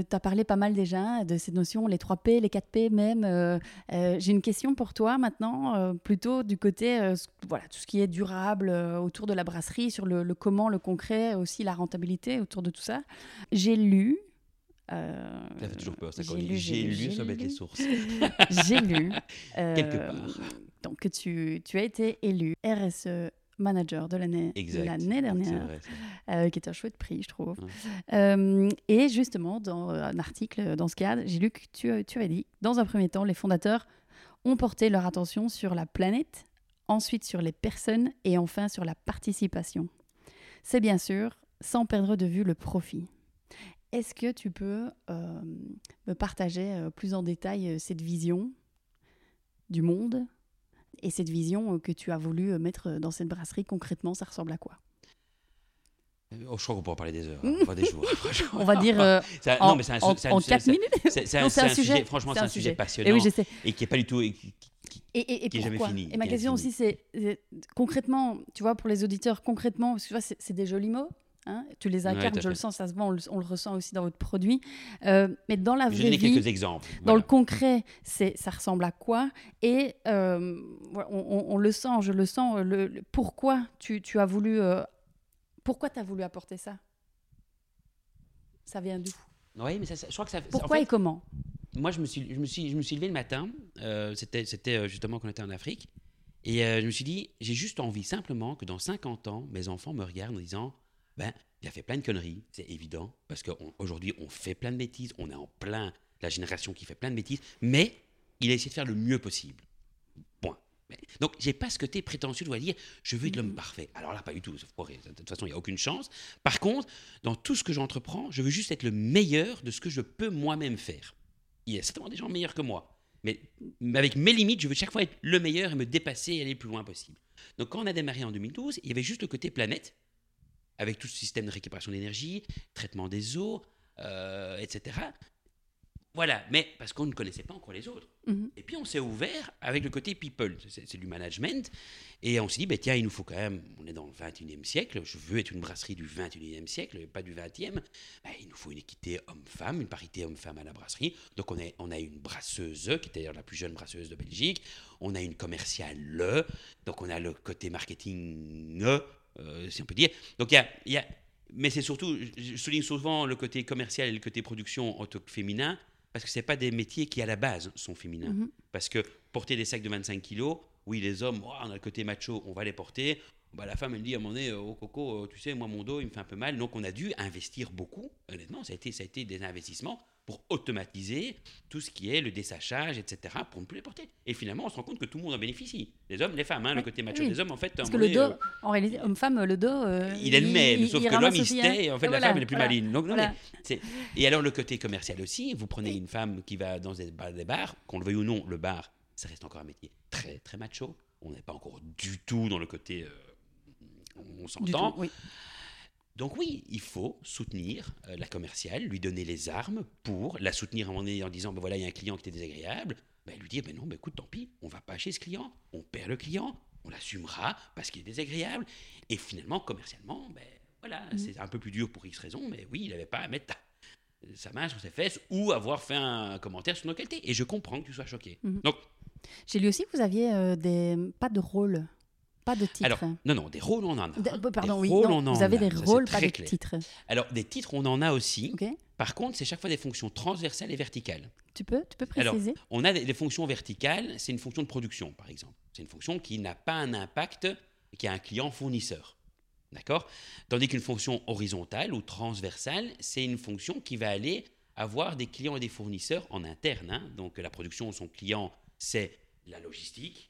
Speaker 1: tu as parlé pas mal déjà de ces notions, les 3P, les 4P même. euh, euh, J'ai une question pour toi maintenant, euh, plutôt du côté, euh, voilà, tout ce qui est durable euh, autour de la brasserie, sur le, le comment, le concret, aussi la rentabilité autour de tout ça. J'ai lu... euh,
Speaker 2: Ça fait toujours peur, ça, quand
Speaker 1: j'ai lu, lu,
Speaker 2: ça met les
Speaker 1: lu.
Speaker 2: sources.
Speaker 1: J'ai lu.
Speaker 2: Quelque
Speaker 1: euh,
Speaker 2: part.
Speaker 1: Donc, tu, tu as été élu RSE manager de l'année
Speaker 2: C'est
Speaker 1: dernière,
Speaker 2: vrai,
Speaker 1: euh, qui est un chouette prix, je trouve.
Speaker 2: Ouais.
Speaker 1: Euh, et justement, dans euh, un article dans ce cadre, j'ai lu que tu, tu avais dit, dans un premier temps, les fondateurs ont porté leur attention sur la planète, ensuite sur les personnes et enfin sur la participation. C'est bien sûr sans perdre de vue le profit. Est-ce que tu peux euh, me partager plus en détail cette vision du monde et cette vision euh, que tu as voulu euh, mettre dans cette brasserie concrètement, ça ressemble à quoi?
Speaker 2: Oh, je crois qu'on pourra parler des heures, hein, pas des jours. franchement.
Speaker 1: On va dire euh, en,
Speaker 2: non, mais c'est un,
Speaker 1: en-
Speaker 2: c'est un-
Speaker 1: en
Speaker 2: c'est-
Speaker 1: 4
Speaker 2: c'est-
Speaker 1: minutes.
Speaker 2: c'est- un,
Speaker 1: sujet,
Speaker 2: sujet, franchement, c'est un sujet
Speaker 1: Et
Speaker 2: passionnant
Speaker 1: oui, je sais.
Speaker 2: et qui est pas du tout. et qui- qui-
Speaker 1: Et, et, et
Speaker 2: qui est jamais fini,
Speaker 1: Et ma question aussi, c'est concrètement, tu vois, pour les auditeurs, concrètement, parce que tu vois, c'est des jolis mots. Hein, tu les incarnes, je le sens, ça se voit, on le, on le ressent aussi dans votre produit. Euh, mais dans la
Speaker 2: Je vais
Speaker 1: vraie
Speaker 2: donner
Speaker 1: vie,
Speaker 2: quelques exemples.
Speaker 1: dans le concret, c'est ça ressemble à quoi? Et euh, on, on- on le sent, je le sens. Le, le- pourquoi tu, tu as voulu, euh, pourquoi tu as voulu apporter ça? Ça vient d'où?
Speaker 2: Oui, mais ça, ça- je crois que ça. en
Speaker 1: Pourquoi
Speaker 2: fait,
Speaker 1: et comment?
Speaker 2: Moi, je me suis, je me suis, je me suis levé le matin. euh, c'était, c'était justement quand on était en Afrique. Et je me suis dit, j'ai juste envie simplement que dans 50 ans, mes enfants me regardent en disant, ben, il a fait plein de conneries, c'est évident, parce qu'aujourd'hui, on fait plein de bêtises, on est en plein la génération qui fait plein de bêtises, mais il a essayé de faire le mieux possible. Point. Mais- Donc, j'ai pas ce côté prétentieux de dire, je veux être l'homme parfait. Alors là, pas du tout. De toute façon, il n'y a aucune chance. Par contre, dans tout ce que j'entreprends, je veux juste être le meilleur de ce que je peux moi-même faire. Il y a certainement des gens meilleurs que moi. Mais avec mes limites, je veux chaque fois être le meilleur et me dépasser et aller le plus loin possible. Donc quand on a démarré en 2012, il y avait juste le côté planète, avec tout ce système de récupération d'énergie, traitement des eaux, euh, etc. Voilà, mais parce qu'on ne connaissait pas encore les autres.
Speaker 1: Mhm.
Speaker 2: Et puis on s'est ouvert avec le côté people, c'est du management. Et on s'est dit, bah, tiens, il nous faut quand même, on est dans le 21e siècle, je veux être une brasserie du 21e siècle, pas du 20e. Bah, il nous faut une équité homme-femme, une parité homme-femme à la brasserie. Donc on a, on a une brasseuse, qui était d'ailleurs la plus jeune brasseuse de Belgique. On a une commerciale, donc on a le côté marketing, si on peut dire. Donc il y a, y a- mais c'est surtout, je- souligne souvent le côté commercial et le côté production en tant que féminin, parce que ce pas des métiers qui à la base sont féminins.
Speaker 1: Mhm.
Speaker 2: Parce que porter des sacs de 25 kilos, oui, les hommes, oh, on a le côté macho, on va les porter. Bah, la femme, elle dit à un moment donné, oh Coco, euh, tu sais, moi, mon dos, il me fait un peu mal. Donc, on a dû investir beaucoup. Honnêtement, ça a été, ça a été des investissements pour automatiser tout ce qui est le dessachage, etc., pour ne plus les porter. Et finalement, on se rend compte que tout le monde en bénéficie. Les hommes, les femmes, hein, le côté macho
Speaker 1: oui.
Speaker 2: des hommes, en fait,
Speaker 1: Parce que le dos,
Speaker 2: euh,
Speaker 1: en réalité, homme-femme, le dos. euh,
Speaker 2: il est le même, sauf que l'homme, il se
Speaker 1: hein.
Speaker 2: tait, et en fait, la femme, elle est plus
Speaker 1: voilà.
Speaker 2: maline. Donc, non,
Speaker 1: Voilà.
Speaker 2: mais c'est- Et alors, le côté commercial aussi, vous prenez une femme qui va dans des bars, des bars, qu'on le veuille ou non, le bar, ça reste encore un métier très, très macho. On n'est pas encore du tout dans le côté. euh, on s'entend.
Speaker 1: oui.
Speaker 2: Donc, oui, il faut soutenir euh, la commerciale, lui donner les armes pour la soutenir à un moment donné en disant ben voilà, il y a un client qui était désagréable. Ben, lui dire ben non, ben écoute, tant pis, on va pas chez ce client, on perd le client, on l'assumera parce qu'il est désagréable. Et finalement, commercialement, ben voilà,
Speaker 1: Mhm.
Speaker 2: c'est un peu plus dur pour X raisons, mais oui, il n'avait pas à mettre sa main sur ses fesses ou avoir fait un commentaire sur nos qualités. Et je comprends que tu sois choqué.
Speaker 1: Mhm.
Speaker 2: Donc,
Speaker 1: J'ai lu aussi que vous aviez euh, des pas de rôle, pas de titre.
Speaker 2: alors, non, non, des rôles, on en a.
Speaker 1: Des-
Speaker 2: Des
Speaker 1: pardon, oui.
Speaker 2: rôles,
Speaker 1: non,
Speaker 2: on en
Speaker 1: vous avez
Speaker 2: a.
Speaker 1: des rôles, pas des
Speaker 2: clair.
Speaker 1: titres.
Speaker 2: Alors, des titres, on en a aussi. Par contre, c'est chaque fois des fonctions transversales et verticales.
Speaker 1: Tu peux, tu peux
Speaker 2: Alors,
Speaker 1: préciser?
Speaker 2: On a des, des fonctions verticales, c'est une fonction de production, par exemple. C'est une fonction qui n'a pas un impact, qui a un client fournisseur. D'accord? Tandis qu'une fonction horizontale ou transversale, c'est une fonction qui va aller avoir des clients et des fournisseurs en interne. hein. Donc la production, son client, c'est la logistique,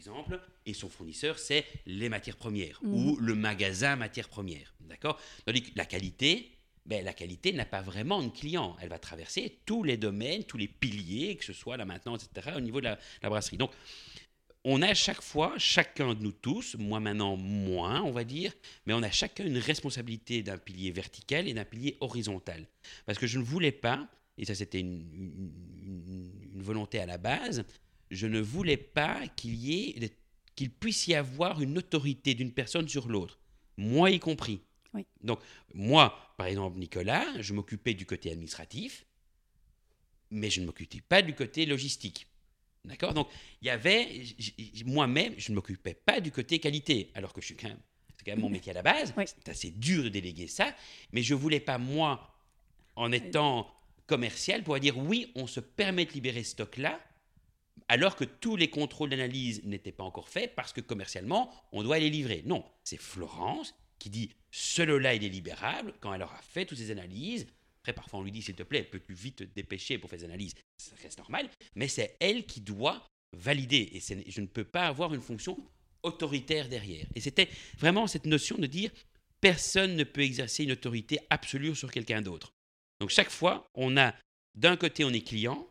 Speaker 2: exemple, et son fournisseur, c'est les matières premières
Speaker 1: Mhm.
Speaker 2: ou le magasin matières premières. D'accord? Tandis que la qualité, ben, la qualité n'a pas vraiment de client. Elle va traverser tous les domaines, tous les piliers, que ce soit la maintenance, etc., au niveau de la, la brasserie. Donc, on a chaque fois, chacun de nous tous, moi maintenant moins, on va dire, mais on a chacun une responsabilité d'un pilier vertical et d'un pilier horizontal. Parce que je ne voulais pas, et ça c'était une, une- une- une volonté à la base, je ne voulais pas qu'il y ait, qu'il puisse y avoir une autorité d'une personne sur l'autre, moi y compris.
Speaker 1: Oui.
Speaker 2: Donc, moi, par exemple, Nicolas, je m'occupais du côté administratif, mais je ne m'occupais pas du côté logistique. D'accord? Donc, il y avait, moi-même, je ne m'occupais pas du côté qualité, alors que je suis quand même, c'est quand même mon métier à la base.
Speaker 1: Oui.
Speaker 2: C'est assez dur de déléguer ça, mais je voulais pas, moi, en étant commercial, pouvoir dire oui, on se permet de libérer ce stock-là, alors que tous les contrôles d'analyse n'étaient pas encore faits parce que commercialement, on doit les livrer. Non, c'est Florence qui dit ce lot-là, il est libérable quand elle aura fait toutes ces analyses. Après, parfois, on lui dit s'il te plaît, peux-tu vite te dépêcher pour faire des analyses? Ça reste normal, mais c'est elle qui doit valider. Et je ne peux pas avoir une fonction autoritaire derrière. Et c'était vraiment cette notion de dire personne ne peut exercer une autorité absolue sur quelqu'un d'autre. Donc chaque fois, on a d'un côté on est client,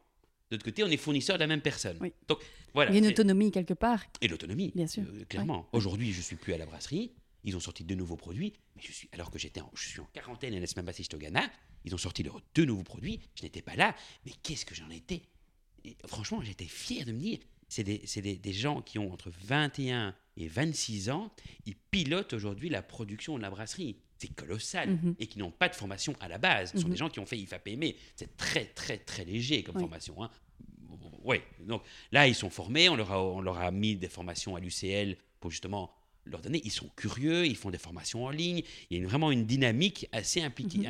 Speaker 2: de l'autre côté on est fournisseur de la même personne. Donc
Speaker 1: voilà. Il y a une autonomie quelque part.
Speaker 2: Et l'autonomie, bien sûr. Euh, clairement. Aujourd'hui, je suis plus à la brasserie. Ils ont sorti deux nouveaux produits, mais je suis alors que j'étais, je suis en quarantaine à la semaine passée au Ghana. Ils ont sorti leurs deux nouveaux produits. Je n'étais pas là, mais qu'est-ce que j'en étais? Franchement, j'étais fier de me dire, c'est des, des, des, gens qui ont entre 21 et 26 ans, ils pilotent aujourd'hui la production de la brasserie. C'est colossal. Mhm. Et qui n'ont pas de formation à la base. Ce sont mhm. des gens qui ont fait IFAPME. C'est très, très, très léger comme formation. Hein. Oui, donc là, ils sont formés. On leur a, on leur a mis des formations à l'UCL pour justement leur donner. Ils sont curieux, ils font des formations en ligne. Il y a vraiment une dynamique assez impliquée.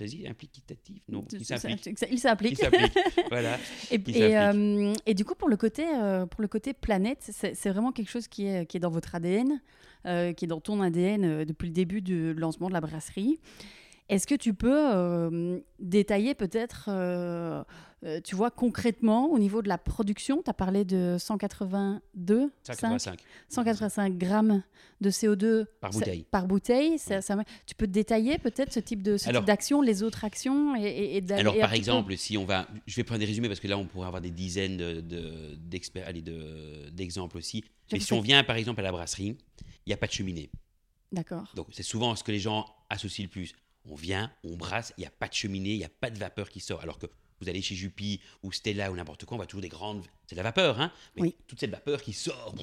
Speaker 2: Mhm implicatif Non,
Speaker 1: il s'applique. Il s'applique.
Speaker 2: voilà.
Speaker 1: Et, et, euh, et, du coup, pour le côté, euh, pour le côté planète, c'est vraiment quelque chose qui est, qui est dans votre ADN, euh, qui est dans ton ADN depuis le début du lancement de la brasserie. Est-ce que tu peux détailler peut-être euh, tu vois, concrètement, au niveau de la production, tu as parlé de 182
Speaker 2: 185.
Speaker 1: 185 grammes de CO2
Speaker 2: par bouteille.
Speaker 1: Par bouteille ça, tu peux détailler peut-être ce type d'action, les autres actions et, et,
Speaker 2: Alors, par exemple, si on va. Je vais prendre des résumés parce que là, on pourrait avoir des dizaines d'exemples de, de, aussi. Mais si on vient, par exemple, à la brasserie, il n'y a pas de cheminée.
Speaker 1: D'accord.
Speaker 2: Donc, c'est souvent ce que les gens associent le plus. On vient, on brasse, il n'y a pas de cheminée, il n'y a pas de vapeur qui sort. Alors que vous allez chez Juppie ou Stella ou n'importe quoi, on voit toujours des grandes. C'est de la vapeur, hein Mais oui. toute cette vapeur qui sort.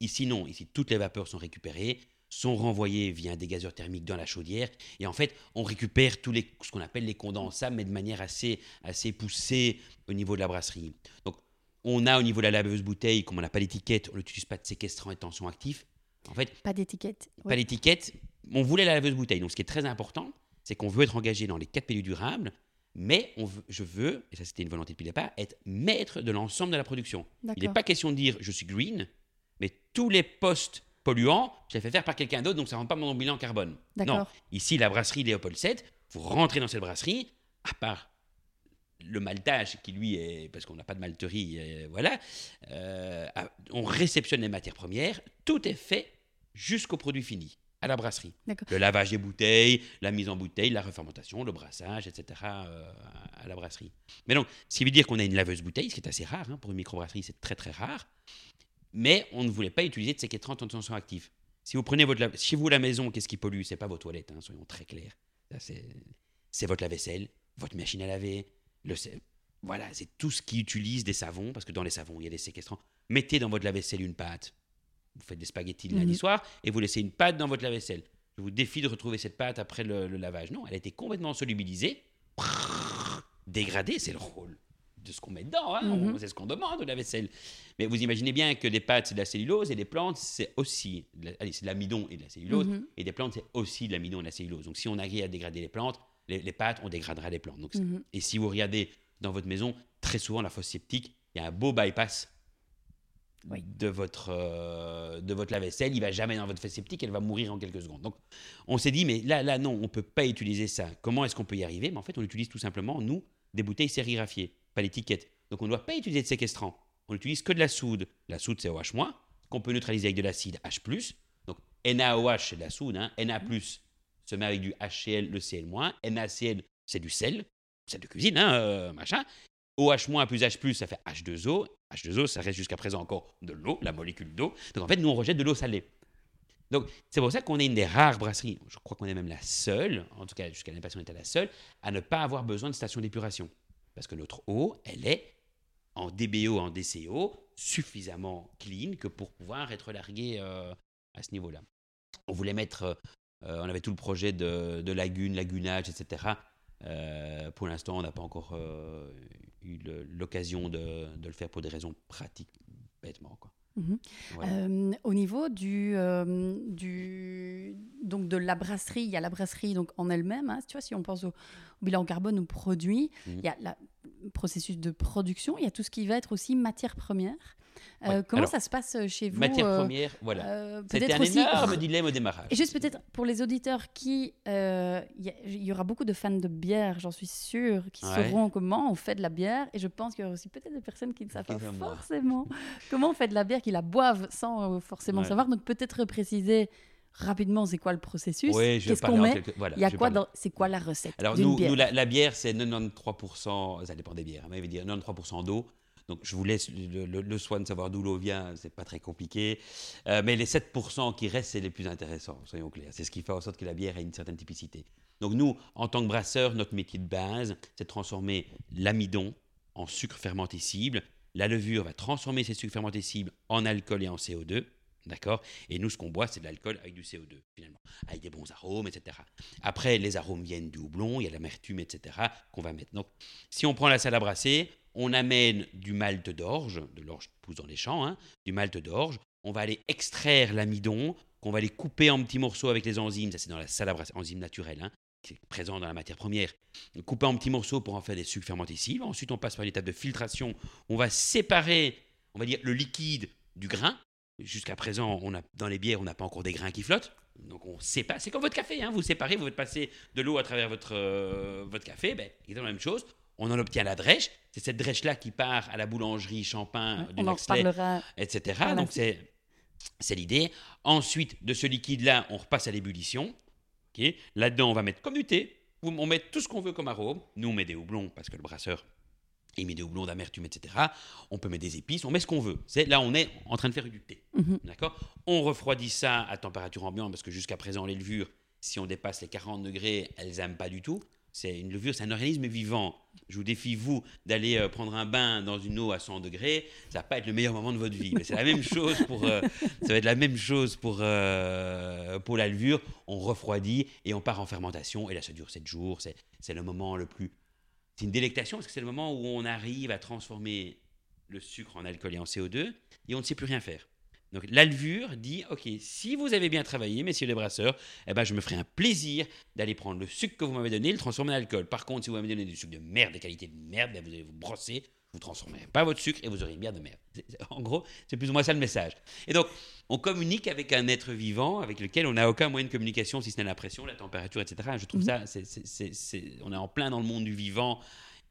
Speaker 2: Ici, non. Ici, toutes les vapeurs sont récupérées, sont renvoyées via un dégazeur thermique dans la chaudière. Et en fait, on récupère tous les, ce qu'on appelle les condensables, mais de manière assez, assez poussée au niveau de la brasserie. Donc, on a au niveau de la laveuse bouteille, comme on n'a pas d'étiquette, on n'utilise pas de séquestrant et tension actif. En fait,
Speaker 1: pas d'étiquette.
Speaker 2: Pas d'étiquette. On voulait la laveuse bouteille. Donc, ce qui est très important, c'est qu'on veut être engagé dans les quatre piliers durables. Mais on je veux, et ça c'était une volonté depuis le départ, être maître de l'ensemble de la production. Il n'est pas question de dire je suis green, mais tous les postes polluants, je les fais faire par quelqu'un d'autre, donc ça ne rend pas mon bilan carbone. Non, ici la brasserie Léopold 7, vous rentrez dans cette brasserie, à part le maltage qui lui est, parce qu'on n'a pas de malterie, euh, voilà, euh, on réceptionne les matières premières, tout est fait jusqu'au produit fini à la brasserie. Le lavage des bouteilles, la mise en bouteille, la refermentation, le brassage, etc. Euh, à la brasserie. Mais donc, ce qui veut dire qu'on a une laveuse bouteille, ce qui est assez rare hein, pour une microbrasserie, c'est très très rare. Mais on ne voulait pas utiliser de séquestrant en tension active. Si vous prenez votre chez vous la maison, qu'est-ce qui pollue? C'est pas vos toilettes, hein, soyons très clairs. C'est votre lave-vaisselle, votre machine à laver, le voilà, c'est tout ce qui utilise des savons, parce que dans les savons, il y a des séquestrants. Mettez dans votre lave-vaisselle une pâte, vous faites des spaghettis le lundi mhm. soir et vous laissez une pâte dans votre lave-vaisselle. Je vous défie de retrouver cette pâte après le, lavage. Non, elle a été complètement solubilisée, dégradée, c'est le rôle de ce qu'on met dedans. Hein. Mhm. C'est ce qu'on demande de la vaisselle. Mais vous imaginez bien que des pâtes, c'est de la cellulose et des plantes, c'est aussi de allez, c'est de l'amidon et de la cellulose. Mhm. Et des plantes, c'est aussi de l'amidon et de la cellulose. Donc si on arrive à dégrader les plantes, les, pâtes, on dégradera les plantes. Donc, Et si vous regardez dans votre maison, très souvent, la fosse septique, il y a un beau bypass de votre, euh, de votre lave-vaisselle, il va jamais dans votre septique, elle va mourir en quelques secondes. Donc, on s'est dit, mais là, là, non, on peut pas utiliser ça. Comment est-ce qu'on peut y arriver? Mais en fait, on utilise tout simplement, nous, des bouteilles sérigraphiées, pas l'étiquette. Donc, on ne doit pas utiliser de séquestrant. On n'utilise que de la soude. La soude, c'est OH-, qu'on peut neutraliser avec de l'acide H+. Donc, NaOH, c'est de la soude. Hein. Na+, se met avec du HCl, le Cl-. NaCl, c'est du sel, sel de cuisine, hein, euh, machin. OH- plus H+, ça fait H2O. H2O, ça reste jusqu'à présent encore de l'eau, la molécule d'eau. Donc en fait, nous, on rejette de l'eau salée. Donc c'est pour ça qu'on est une des rares brasseries, je crois qu'on est même la seule, en tout cas jusqu'à l'impression on était la seule, à ne pas avoir besoin de station d'épuration. Parce que notre eau, elle est en DBO, en DCO, suffisamment clean que pour pouvoir être larguée euh, à ce niveau-là. On voulait mettre, euh, on avait tout le projet de, de lagune, lagunage, etc. Euh, pour l'instant, on n'a pas encore eu l'occasion de, de, le faire pour des raisons pratiques, bêtement. Quoi.
Speaker 1: Mhm. Euh, au niveau du, euh, du, donc de la brasserie, il y a la brasserie donc en elle-même. Hein, tu vois, si on pense au, bilan carbone, aux produits, mhm. il y a la, processus de production, il y a tout ce qui va être aussi matière première. Euh,
Speaker 2: Ouais.
Speaker 1: comment
Speaker 2: Alors,
Speaker 1: ça se passe euh, chez vous
Speaker 2: Matière
Speaker 1: euh,
Speaker 2: première, voilà.
Speaker 1: euh,
Speaker 2: C'était un
Speaker 1: aussi-
Speaker 2: énorme dilemme au démarrage.
Speaker 1: Et juste peut-être pour les auditeurs qui... Il y, aura beaucoup de fans de bière, j'en suis sûre, qui
Speaker 2: Ouais.
Speaker 1: sauront comment on fait de la bière. Et je pense qu'il y aura aussi peut-être des personnes qui ne savent pas forcément comment on fait de la bière, qui la boivent sans forcément
Speaker 2: Ouais.
Speaker 1: savoir. Donc peut-être préciser rapidement c'est quoi le processus,
Speaker 2: Oui, je vais
Speaker 1: qu'est-ce
Speaker 2: parler
Speaker 1: qu'on met,
Speaker 2: quelque- voilà,
Speaker 1: il y a quoi dans... C'est quoi la recette
Speaker 2: Alors nous,
Speaker 1: bière?
Speaker 2: nous, la, la bière, c'est 93%, ça dépend des bières, mais il veut dire 93% d'eau. Donc je vous laisse le, le- le soin de savoir d'où l'eau vient, c'est pas très compliqué. Euh, mais les 7% qui restent, c'est les plus intéressants, soyons clairs. C'est ce qui fait en sorte que la bière a une certaine typicité. Donc nous, en tant que brasseur, notre métier de base, c'est de transformer l'amidon en sucre fermenté cible. La levure va transformer ces sucres fermentés cibles en alcool et en CO2. D'accord? Et nous, ce qu'on boit, c'est de l'alcool avec du CO2, finalement, avec des bons arômes, etc. Après, les arômes viennent du houblon, il y a l'amertume, etc., qu'on va mettre. Donc, si on prend la salle à brasser, on amène du malt d'orge, de l'orge qui pousse dans les champs, hein, du malt d'orge. On va aller extraire l'amidon, qu'on va aller couper en petits morceaux avec les enzymes. Ça, c'est dans la salle à brasser, enzymes naturelles, hein, qui est présent dans la matière première. Couper en petits morceaux pour en faire des sucres fermentés cibles. Ensuite, on passe par une étape de filtration. On va séparer, on va dire, le liquide du grain. Jusqu'à présent, on a, dans les bières, on n'a pas encore des grains qui flottent. Donc on sépare. C'est comme votre café, hein, vous séparez, vous faites passer de l'eau à travers votre, euh, votre café. Ben, exactement la même chose. On en obtient la drèche. C'est cette drèche-là qui part à la boulangerie Champagne du
Speaker 1: On en
Speaker 2: Nexley, etc. Donc c'est c'est l'idée. Ensuite, de ce liquide-là, on repasse à l'ébullition. Là-dedans, on va mettre comme du thé. On met tout ce qu'on veut comme arôme. Nous, on met des houblons parce que le brasseur, il met des houblons d'amertume, etc. On peut mettre des épices. On met ce qu'on veut. C'est là, on est en train de faire du thé.
Speaker 1: Mhm.
Speaker 2: D'accord? On refroidit ça à température ambiante parce que jusqu'à présent, les levures, si on dépasse les 40 degrés, elles n'aiment pas du tout. C'est une levure, c'est un organisme vivant. Je vous défie, vous, d'aller euh, prendre un bain dans une eau à 100 degrés. Ça va pas être le meilleur moment de votre vie. Mais c'est la même chose pour, euh, ça va être la même chose pour, euh, pour la levure. On refroidit et on part en fermentation. Et là, ça dure 7 jours. C'est, c'est le moment le plus. C'est une délectation parce que c'est le moment où on arrive à transformer le sucre en alcool et en CO2 et on ne sait plus rien faire. Donc la levure dit, OK, si vous avez bien travaillé, messieurs les brasseurs, eh ben, je me ferai un plaisir d'aller prendre le sucre que vous m'avez donné et le transformer en alcool. Par contre, si vous m'avez donné du sucre de merde, de qualité de merde, ben, vous allez vous brosser, vous ne transformerez pas votre sucre et vous aurez une bière de merde. En gros, c'est plus ou moins ça le message. Et donc, on communique avec un être vivant avec lequel on n'a aucun moyen de communication, si ce n'est la pression, la température, etc. Je trouve
Speaker 1: Mhm.
Speaker 2: ça, on est en plein dans le monde du vivant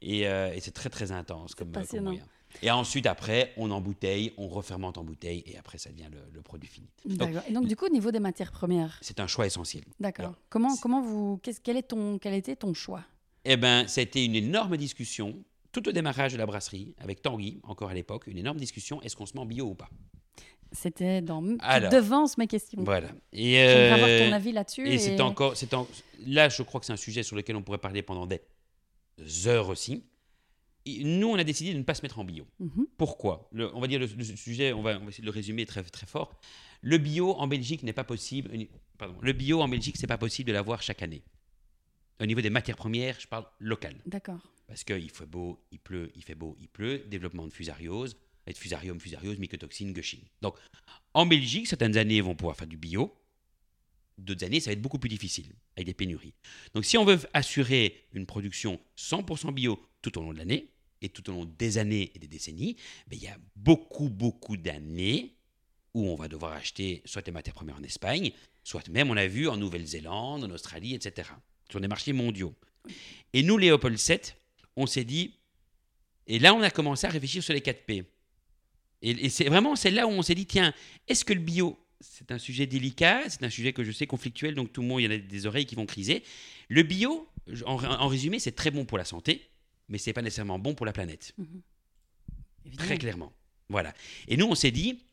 Speaker 2: et, euh, et c'est très très intense comme, comme moyen. Et ensuite, après, on embouteille, on refermente en bouteille et après, ça devient le, le produit fini. Donc,
Speaker 1: D'accord. Et donc du coup, au niveau des matières premières,
Speaker 2: c'est un choix essentiel.
Speaker 1: d'accord. Comment, comment vous, qu'est-ce- quel est ton, quel était ton choix?
Speaker 2: Eh bien, ça a été une énorme discussion, tout au démarrage de la brasserie, avec Tanguy, encore à l'époque, une énorme discussion, est-ce qu'on se met en bio ou pas?
Speaker 1: C'était dans
Speaker 2: Alors.
Speaker 1: devances mes questions.
Speaker 2: Voilà. Et,
Speaker 1: J'aimerais avoir
Speaker 2: euh,
Speaker 1: ton avis là-dessus.
Speaker 2: Et c'est encore, c'est en- là, je crois que c'est un sujet sur lequel on pourrait parler pendant des heures aussi. Et nous, on a décidé de ne pas se mettre en bio.
Speaker 1: Mhm.
Speaker 2: Pourquoi? Le- On va dire le, le sujet, on va, on va essayer de le résumer très, très fort. Le bio en Belgique n'est pas possible. euh, Pardon, le bio en Belgique, c'est pas possible de l'avoir chaque année. Au niveau des matières premières, je parle local.
Speaker 1: D'accord.
Speaker 2: Parce qu'il fait beau, il pleut, il fait beau, il pleut. Développement de fusariose, et de fusarium, fusariose, mycotoxine, gushing. Donc, en Belgique, certaines années vont pouvoir faire du bio. D'autres années, ça va être beaucoup plus difficile, avec des pénuries. Donc, si on veut assurer une production 100% bio tout au long de l'année, et tout au long des années et des décennies, ben, il y a beaucoup, beaucoup d'années où on va devoir acheter soit les matières premières en Espagne, soit même, on a vu, en Nouvelle-Zélande, en Australie, etc. Sur des marchés mondiaux. Et nous, Léopold VII, on s'est dit, et là, on a commencé à réfléchir sur les 4 P. Et, et c'est vraiment c'est là où on s'est dit, tiens, est-ce que le bio, c'est un sujet délicat, c'est un sujet que je sais conflictuel, donc tout le monde, il y en a des oreilles qui vont criser. Le bio, en, en résumé, c'est très bon pour la santé, mais c'est pas nécessairement bon pour la planète.
Speaker 1: Évidemment.
Speaker 2: Très clairement. Voilà. Et nous, on s'est dit,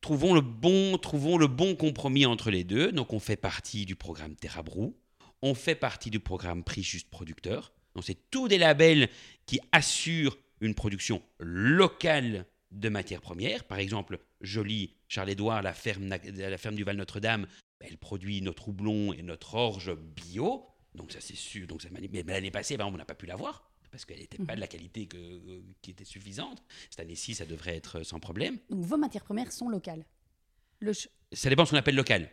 Speaker 2: trouvons le bon, trouvons le bon compromis entre les deux. Donc, on fait partie du programme Terra Brou. On fait partie du programme Prix Juste Producteur. Donc, c'est tous des labels qui assurent une production locale de matières premières. Par exemple, Jolie, Charles-Édouard, la ferme, la ferme du Val Notre-Dame, elle produit notre houblon et notre orge bio. Donc, ça, c'est sûr. Donc, ça mais l'année passée, ben, on n'a pas pu l'avoir parce qu'elle n'était pas de la qualité que- qui était suffisante. Cette année-ci, ça devrait être sans problème.
Speaker 1: Donc vos matières premières sont locales. Le
Speaker 2: Ça dépend de ce qu'on appelle local.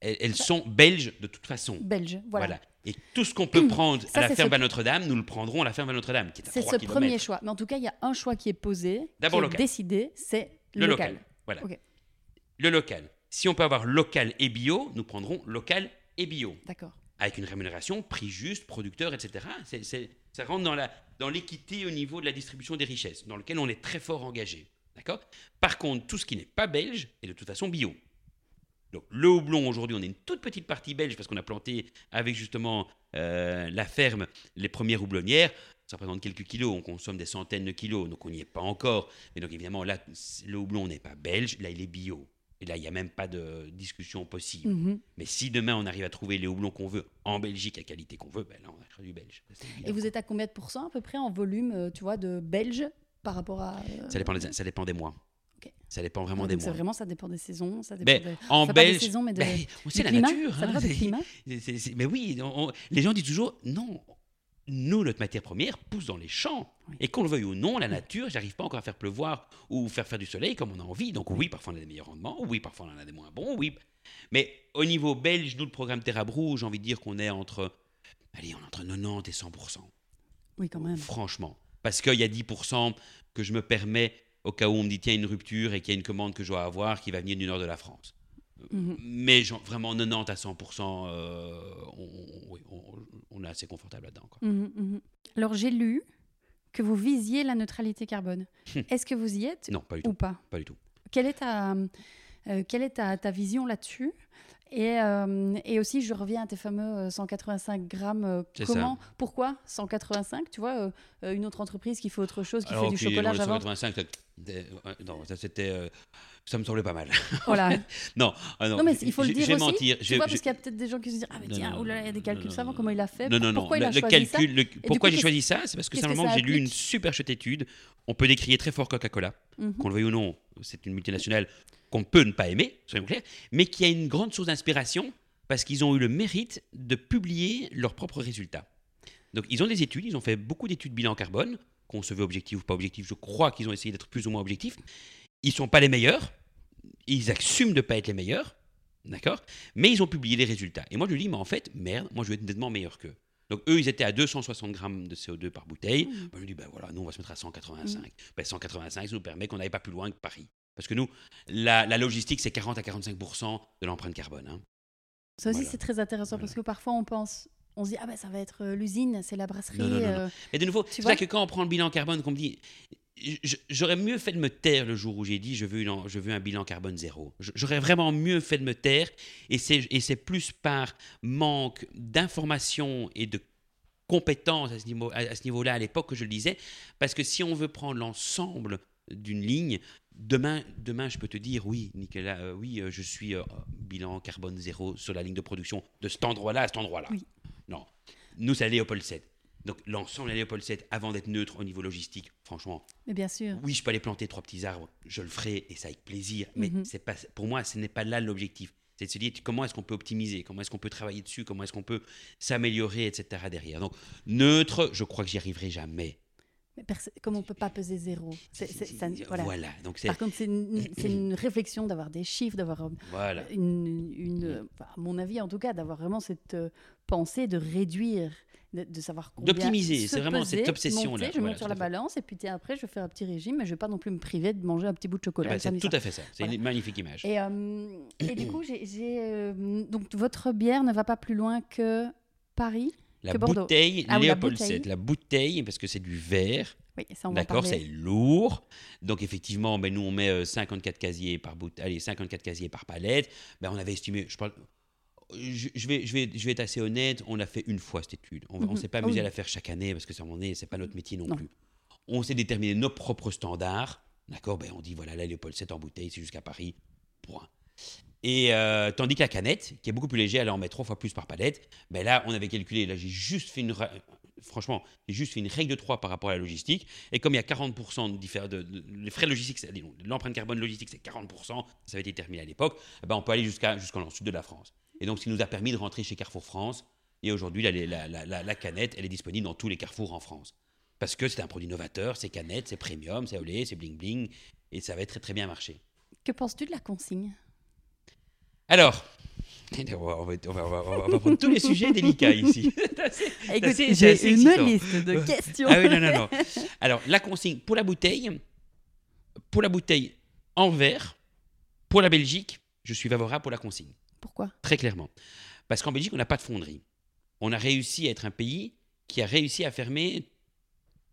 Speaker 2: Elles, elles sont belges de toute façon.
Speaker 1: Belge, voilà.
Speaker 2: Voilà. Et tout ce qu'on peut prendre
Speaker 1: Ça,
Speaker 2: à la ferme
Speaker 1: ce-
Speaker 2: à Notre-Dame, nous le prendrons à la ferme à Notre-Dame, qui est à
Speaker 1: C'est
Speaker 2: 3
Speaker 1: ce premier choix. Mais en tout cas, il y a un choix qui est posé,
Speaker 2: D'abord
Speaker 1: qui est
Speaker 2: local.
Speaker 1: décidé, c'est le,
Speaker 2: Le
Speaker 1: local.
Speaker 2: local. Voilà. Le local. Si on peut avoir local et bio, nous prendrons local et bio.
Speaker 1: d'accord.
Speaker 2: Avec une rémunération, prix juste, producteur, etc. Ça rentre dans la- dans l'équité au niveau de la distribution des richesses, dans lequel on est très fort engagé. D'accord? Par contre, tout ce qui n'est pas belge est de toute façon bio. Donc, le houblon, aujourd'hui, on est une toute petite partie belge parce qu'on a planté avec justement euh, la ferme les premières houblonnières. Ça représente quelques kilos, on consomme des centaines de kilos, donc on n'y est pas encore. Mais donc, évidemment, là, le houblon n'est pas belge, là, il est bio. Et là, il n'y a même pas de discussion possible.
Speaker 1: Mhm.
Speaker 2: Mais si demain on arrive à trouver les houblons qu'on veut en Belgique à qualité qu'on veut, ben là on achètera du belge.
Speaker 1: Et vous êtes à combien de pourcents à peu près en volume, euh, tu vois, de belge par rapport à. euh,
Speaker 2: ça, dépend des, ça dépend des mois.
Speaker 1: Ok.
Speaker 2: Ça dépend vraiment des mois.
Speaker 1: vraiment, ça dépend des saisons, ça dépend
Speaker 2: Mais
Speaker 1: des-
Speaker 2: en
Speaker 1: enfin, pas des
Speaker 2: belge,
Speaker 1: saisons, mais de-
Speaker 2: ben, on
Speaker 1: du
Speaker 2: sait la
Speaker 1: climat.
Speaker 2: nature.
Speaker 1: Ça
Speaker 2: hein,
Speaker 1: du climat.
Speaker 2: mais oui, on- on- les gens disent toujours non. Nous, notre matière première pousse dans les champs.
Speaker 1: Oui.
Speaker 2: Et qu'on le veuille ou non, la nature, j'arrive pas encore à faire pleuvoir ou faire faire du soleil comme on a envie. Donc oui, parfois on a des meilleurs rendements, oui, parfois on en a des moins bons, oui. Mais au niveau belge, nous, le programme Terra Brou, j'ai envie de dire qu'on est entre, allez, on est entre 90 et 100%
Speaker 1: Oui, quand même.
Speaker 2: Franchement. Parce qu'il y a 10% que je me permets au cas où on me dit tiens, une rupture et qu'il y a une commande que je dois avoir qui va venir du nord de la France.
Speaker 1: Mhm.
Speaker 2: Mais genre, vraiment 90 à 100%, euh, on, est assez confortable là-dedans.
Speaker 1: Mhm, mhm. Alors, j'ai lu que vous visiez la neutralité carbone.
Speaker 2: Hum.
Speaker 1: Est-ce que vous y êtes
Speaker 2: Non, pas du
Speaker 1: ou
Speaker 2: tout.
Speaker 1: pas?
Speaker 2: Pas du tout.
Speaker 1: Quelle est ta, euh, quelle est ta, ta vision là-dessus? Et, euh, et aussi, je reviens à tes fameux euh, 185 grammes. euh, comment Pourquoi 185 Tu vois, euh, euh, une autre entreprise qui fait autre chose, qui
Speaker 2: Alors,
Speaker 1: fait du chocolat
Speaker 2: non, le
Speaker 1: Java.
Speaker 2: 185, c'était- euh, non, ça c'était. euh, ça me semblait pas mal.
Speaker 1: Voilà.
Speaker 2: non, ah
Speaker 1: Non, mais il faut le dire aussi.
Speaker 2: mentir.
Speaker 1: Tu vois, parce qu'il y a peut-être des gens qui se disent Ah, mais tiens, il y a des calculs savants, comment il a fait
Speaker 2: Non, non, non.
Speaker 1: Pourquoi il a
Speaker 2: le
Speaker 1: choisi ça
Speaker 2: le- pourquoi j'ai choisi ça C'est parce que simplement
Speaker 1: ça
Speaker 2: j'ai lu une super chouette étude. On peut décrire très fort Coca-Cola,
Speaker 1: Mhm.
Speaker 2: qu'on le veuille ou non. C'est une multinationale qu'on peut ne pas aimer, soyons clairs, mais qui a une grande source d'inspiration parce qu'ils ont eu le mérite de publier leurs propres résultats. Donc ils ont des études, ils ont fait beaucoup d'études bilan carbone, qu'on se veut objectif ou pas objectif. Je crois qu'ils ont essayé d'être plus ou moins objectifs. Ils sont pas les meilleurs, ils assument de pas être les meilleurs, d'accord Mais ils ont publié les résultats. Et moi je lui dis, mais en fait, merde, moi je vais être nettement meilleur qu'eux. Donc eux, ils étaient à 260 grammes de CO2 par bouteille.
Speaker 1: Mhm.
Speaker 2: Moi, je lui dis, ben voilà, nous on va se mettre à 185. Ben, 185, ça nous permet qu'on n'aille pas plus loin que Paris. Parce que nous, la, la logistique, c'est 40 à 45% de l'empreinte carbone. hein.
Speaker 1: Ça aussi,
Speaker 2: Voilà.
Speaker 1: c'est très intéressant parce que parfois, on pense. On se dit, ah ben ça va être euh, l'usine, c'est la brasserie.
Speaker 2: Non, non, non,
Speaker 1: euh,
Speaker 2: Et de nouveau, c'est vrai que quand on prend le bilan carbone, qu'on me dit, j'aurais mieux fait de me taire le jour où j'ai dit je veux, une- je veux un bilan carbone zéro. J'aurais vraiment mieux fait de me taire, et c'est plus par manque d'information et de compétences à ce niveau- à- à ce niveau-là à l'époque que je le disais, parce que si on veut prendre l'ensemble d'une ligne, demain, demain je peux te dire oui, Nicolas, euh, oui, euh, je suis euh, bilan carbone zéro sur la ligne de production de cet endroit-là à cet endroit-là.
Speaker 1: Oui.
Speaker 2: Non, nous c'est Léopold 7. Donc l'ensemble de la Léopold 7, avant d'être neutre au niveau logistique, franchement,
Speaker 1: Mais bien sûr.
Speaker 2: oui, je peux aller planter trois petits arbres, je le ferai et ça avec plaisir. Mais
Speaker 1: Mhm.
Speaker 2: c'est pas, pour moi, ce n'est pas là l'objectif. C'est de se dire comment est-ce qu'on peut optimiser, comment est-ce qu'on peut travailler dessus, comment est-ce qu'on peut s'améliorer, etc. derrière? Donc neutre, je crois que j'y arriverai jamais.
Speaker 1: Mais comme on peut pas peser zéro. Ça- voilà.
Speaker 2: Voilà. Donc c'est
Speaker 1: Par contre, c'est une, réflexion d'avoir des chiffres, d'avoir euh,
Speaker 2: voilà.
Speaker 1: une, une- enfin, à mon avis en tout cas, d'avoir vraiment cette euh, pensée de réduire, de, de savoir combien
Speaker 2: D'optimiser,
Speaker 1: se
Speaker 2: c'est vraiment
Speaker 1: peser,
Speaker 2: cette obsession-là.
Speaker 1: monter, je
Speaker 2: Voilà,
Speaker 1: monte sur la
Speaker 2: fait.
Speaker 1: balance et puis tiens, après je vais faire un petit régime, mais je vais pas non plus me priver de manger un petit bout de chocolat.
Speaker 2: Eh ben, c'est tout à fait ça. C'est une magnifique image.
Speaker 1: Et, euh, et du coup, j'ai, euh, donc votre bière ne va pas plus loin que Paris?
Speaker 2: La
Speaker 1: que
Speaker 2: bouteille,
Speaker 1: Ah oui, la bouteille.
Speaker 2: 7, la bouteille, parce que c'est du verre,
Speaker 1: Oui, ça on
Speaker 2: D'accord, c'est lourd. Donc effectivement, ben, nous on met euh, 54 casiers par bout, allez 54 casiers par palette. Ben, on avait estimé, je parle, je, je vais, je vais, je vais être assez honnête, on l'a fait une fois cette étude. On, ne
Speaker 1: Mhm.
Speaker 2: s'est pas
Speaker 1: Ah
Speaker 2: amusé
Speaker 1: oui.
Speaker 2: à la faire chaque année parce que ça m'en est, c'est pas notre métier non,
Speaker 1: Non.
Speaker 2: plus. On s'est déterminé nos propres standards. D'accord, ben on dit voilà là Léopold 7 en bouteille, c'est jusqu'à Paris. Point. Et euh, tandis que la canette, qui est beaucoup plus légère, elle en met trois fois plus par palette. Ben là, on avait calculé, là j'ai juste fait une, ra- franchement, j'ai juste fait une règle de 3 par rapport à la logistique. Et comme il y a 40% de, de, les frais logistiques, l'empreinte carbone logistique, c'est 40%, ça avait été déterminé à l'époque, eh ben, on peut aller jusqu'à jusqu'en sud de la France. Et donc, ce qui nous a permis de rentrer chez Carrefour France. Et aujourd'hui, la, la, la, canette, elle est disponible dans tous les carrefours en France. Parce que c'est un produit novateur, c'est canette, c'est premium, c'est olé, c'est bling bling, et ça va très très bien marcher.
Speaker 1: Que penses-tu de la consigne?
Speaker 2: Alors, On va, on va- on va- on va- on va prendre tous les sujets délicats ici.
Speaker 1: J'ai une
Speaker 2: excitant.
Speaker 1: liste de questions.
Speaker 2: Ah oui, non, non, non. Alors, la consigne pour la bouteille, pour la bouteille en verre, pour la Belgique, je suis favorable pour la consigne,
Speaker 1: Pourquoi?
Speaker 2: Très clairement. Parce qu'en Belgique, on n'a pas de fonderie. On a réussi à être un pays qui a réussi à fermer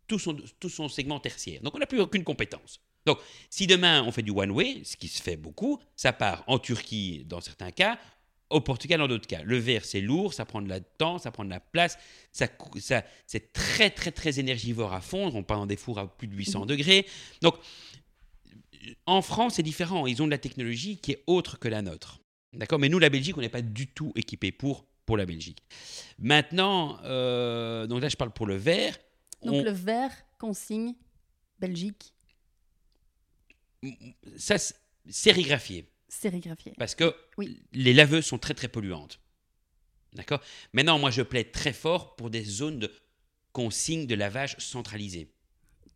Speaker 2: tout son, tout son segment tertiaire. Donc, on n'a plus aucune compétence. Donc, si demain on fait du one-way, ce qui se fait beaucoup, ça part en Turquie dans certains cas, au Portugal dans d'autres cas. Le verre, c'est lourd, ça prend de la temps, ça prend de la place, ça, c'est très, très, très énergivore à fondre. On part dans des fours à plus de 800 degrés. Donc, en France, c'est différent. Ils ont de la technologie qui est autre que la nôtre. D'accord? Mais nous, la Belgique, on n'est pas du tout équipé pour, pour la Belgique. Maintenant, euh, donc là, je parle pour le verre.
Speaker 1: Donc
Speaker 2: On-
Speaker 1: le verre, consigne, Belgique,
Speaker 2: Ça, c'est sérigraphié.
Speaker 1: sérigraphié.
Speaker 2: Parce que
Speaker 1: Oui.
Speaker 2: les laveuses sont très, très polluantes. D'accord? Maintenant, moi, je plaide très fort pour des zones de consigne de lavage centralisé.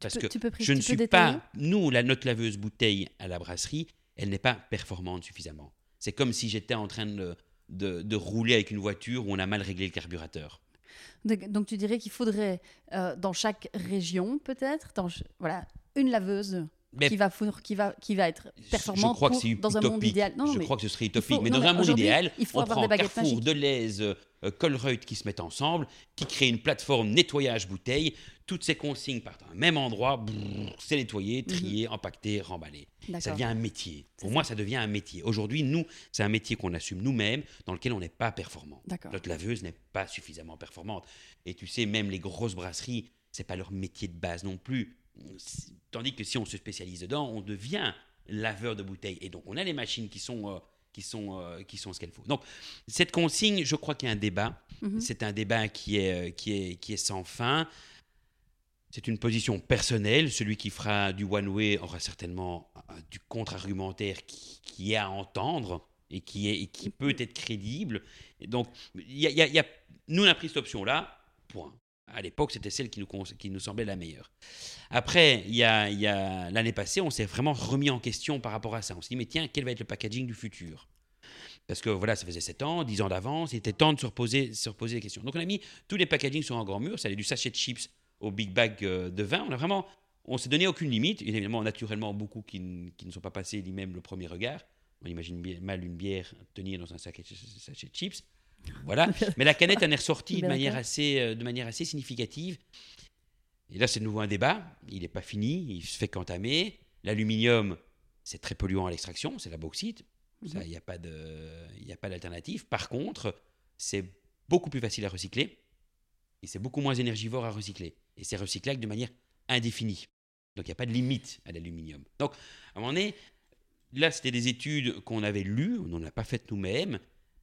Speaker 2: Parce
Speaker 1: peux-
Speaker 2: que
Speaker 1: tu peux pré-
Speaker 2: je ne suis
Speaker 1: détailler?
Speaker 2: pas... Nous, la, notre laveuse bouteille à la brasserie, elle n'est pas performante suffisamment. C'est comme si j'étais en train de, de, de rouler avec une voiture où on a mal réglé le carburateur.
Speaker 1: Donc, tu dirais qu'il faudrait, euh, dans chaque région peut-être, voilà, une laveuse
Speaker 2: Mais
Speaker 1: qui va, fournir- qui, va, qui va être performante
Speaker 2: je crois
Speaker 1: pour-
Speaker 2: que c'est
Speaker 1: dans un monde idéal. Non,
Speaker 2: je
Speaker 1: mais
Speaker 2: crois que ce serait utopique.
Speaker 1: faut-
Speaker 2: mais
Speaker 1: non,
Speaker 2: dans
Speaker 1: mais
Speaker 2: un monde idéal,
Speaker 1: il faut
Speaker 2: on
Speaker 1: avoir
Speaker 2: prend
Speaker 1: des baguettes
Speaker 2: Carrefour,
Speaker 1: magiques.
Speaker 2: Deleuze, euh, Colruyt qui se mettent ensemble, qui créent une plateforme nettoyage bouteille. Toutes ces consignes partent à un même endroit. C'est nettoyé, trié, empaqueté, remballé. Ça
Speaker 1: Mhm.
Speaker 2: Devient un métier. Pour moi, ça devient un métier. Aujourd'hui, nous, c'est un métier qu'on assume nous-mêmes, dans lequel on n'est pas performant. Notre laveuse n'est pas suffisamment performante. Et tu sais, même les grosses brasseries, c'est pas leur métier de base non plus. Tandis que si on se spécialise dedans, on devient laveur de bouteilles. Et donc, on a les machines qui sont, euh, qui sont, euh, qui sont ce qu'elles faut. Donc, cette consigne, je crois qu'il y a un débat.
Speaker 1: Mhm.
Speaker 2: C'est un débat qui est, euh, qui est, qui est sans fin. C'est une position personnelle. Celui qui fera du one-way aura certainement du contre-argumentaire qui, qui est à entendre et qui, est, et qui peut être crédible. Et donc, y a- il y a- il y a- nous, on a pris cette option-là, point. À l'époque, c'était celle qui nous, semblait la meilleure. Après, il y a, l'année passée, on s'est vraiment remis en question par rapport à ça. On s'est dit, mais tiens, quel va être le packaging du futur? Parce que voilà, ça faisait 7 ans, 10 ans d'avance, il était temps de se reposer, se reposer les questions. Donc, on a mis tous les packagings sur un grand mur, ça allait du sachet de chips au big bag euh, de vin. On a vraiment, on s'est donné aucune limite. Il y a évidemment, naturellement, beaucoup qui, ne sont pas passés ni même le premier regard. On imagine mal une bière tenir dans un sachet de chips. Voilà. Mais la canette en est ressortie de manière, assez, euh, de manière assez significative. Et là, c'est de nouveau un débat. Il n'est pas fini, il se fait qu'entamer. L'aluminium, c'est très polluant à l'extraction, c'est la bauxite.
Speaker 1: Mhm.
Speaker 2: il n'y a pas de- il n'y a pas d'alternative. Par contre, c'est beaucoup plus facile à recycler et c'est beaucoup moins énergivore à recycler. Et c'est recyclable de manière indéfinie. Donc, il n'y a pas de limite à l'aluminium. Donc, à un moment donné, là, c'était des études qu'on avait lues, on n'en a pas faites nous-mêmes.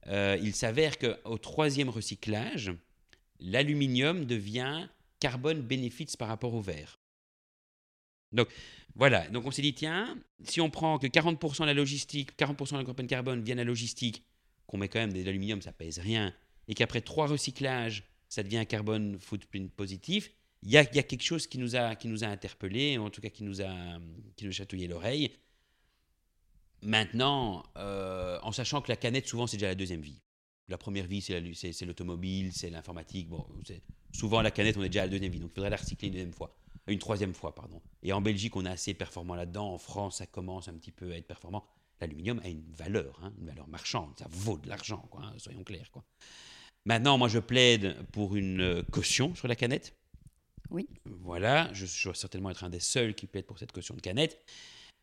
Speaker 2: Euh, il s'avère qu'au troisième recyclage, l'aluminium devient carbone benefits par rapport au verre. Donc voilà, donc on s'est dit, tiens, si on prend que 40% de la logistique, 40% de la carbone vient de la logistique, qu'on met quand même de l'aluminium, ça pèse rien, et qu'après trois recyclages, ça devient un carbone footprint positif, il y a, il y a quelque chose qui nous a, qui nous a interpellés, en tout cas qui nous a, qui nous a chatouillé l'oreille. Maintenant, euh, en sachant que la canette, souvent, c'est déjà la deuxième vie. La première vie, c'est la- c'est c'est l'automobile, c'est l'informatique. Bon, souvent, la canette, on est déjà à la deuxième vie. Donc, il faudrait la recycler une deuxième fois. Euh, Une troisième fois, pardon. Et en Belgique, on est assez performant là-dedans. En France, ça commence un petit peu à être performant. L'aluminium a une valeur, hein, une valeur marchande. Ça vaut de l'argent, quoi, hein, soyons clairs. Quoi. Maintenant, moi, je plaide pour une euh, caution sur la canette.
Speaker 1: Oui.
Speaker 2: Voilà, je, je dois certainement être un des seuls qui plaide pour cette caution de canette.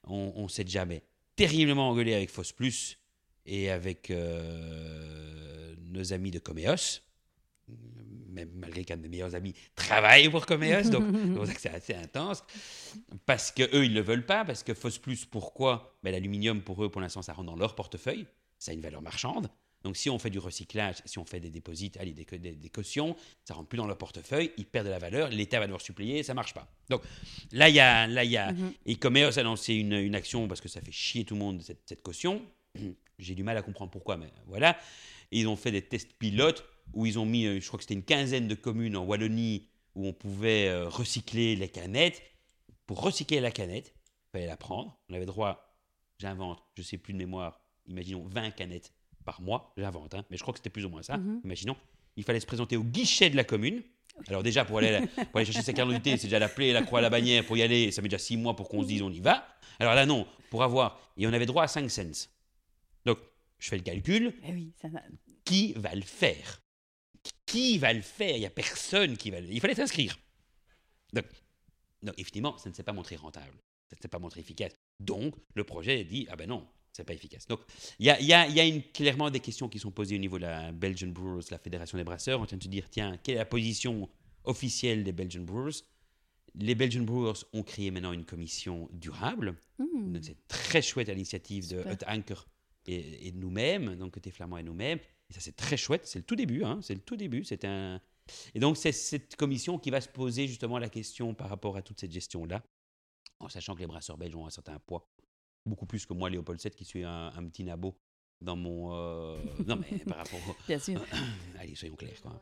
Speaker 2: On, on s'est jamais terriblement engueulé avec Foss Plus et avec euh, nos amis de Coméos, même malgré qu'un de mes meilleurs amis travaille pour Coméos, donc c'est assez intense. Parce que eux, ils le veulent pas, parce que Foss Plus, pourquoi? Ben, L'aluminium, pour eux, pour l'instant, ça rentre dans leur portefeuille, ça a une valeur marchande. Donc si on fait du recyclage, si on fait des déposits, allez, des, des- des cautions, ça rentre plus dans leur portefeuille, ils perdent de la valeur, l'État va devoir suppléer, ça marche pas. Donc là, il y a, là, il y a,
Speaker 1: Mhm.
Speaker 2: a lancé une, une action parce que ça fait chier tout le monde, cette, cette caution. J'ai du mal à comprendre pourquoi, mais voilà. Et ils ont fait des tests pilotes où ils ont mis, euh, je crois que c'était une quinzaine de communes en Wallonie où on pouvait euh, recycler les canettes. Pour recycler la canette, il fallait la prendre. On avait droit, j'invente, je sais plus de mémoire, imaginons 20 canettes par mois, j'invente, hein, mais je crois que c'était plus ou moins ça,
Speaker 1: Mhm.
Speaker 2: imaginons. Il fallait se présenter au guichet de la commune. Alors déjà, pour aller, pour aller chercher sa carte d'identité, c'est déjà l'appeler, la croix à la bannière, pour y aller, ça met déjà six mois pour qu'on se dise on y va. Alors là, non, pour avoir, et on avait droit à 5 cents. Donc, je fais le calcul,
Speaker 1: Eh oui, ça va.
Speaker 2: qui va le faire? Qui va le faire? Il n'y a personne qui va le Il fallait s'inscrire. Donc, donc, effectivement, ça ne s'est pas montré rentable. Ça ne s'est pas montré efficace. Donc, le projet dit, ah ben non, c'est pas efficace. Donc, il y a, il y a- il y a une- clairement des questions qui sont posées au niveau de la Belgian Brewers, la Fédération des brasseurs. On tient de se dire, tiens, quelle est la position officielle des Belgian Brewers? Les Belgian Brewers ont créé maintenant une commission durable.
Speaker 1: Hmm.
Speaker 2: Donc, C'est très chouette à l'initiative de. Hut Anker et, et de nous-mêmes, donc côté flamand et nous-mêmes. Et ça, c'est très chouette. C'est le tout début. hein, C'est le tout début. C'est un... Et donc, c'est cette commission qui va se poser justement la question par rapport à toute cette gestion-là, en sachant que les brasseurs belges ont un certain poids. Beaucoup plus que moi, Léopold VII, qui suis un, un petit nabo dans mon. euh, Non, mais par rapport.
Speaker 1: Bien sûr.
Speaker 2: Allez, soyons clairs. Quoi.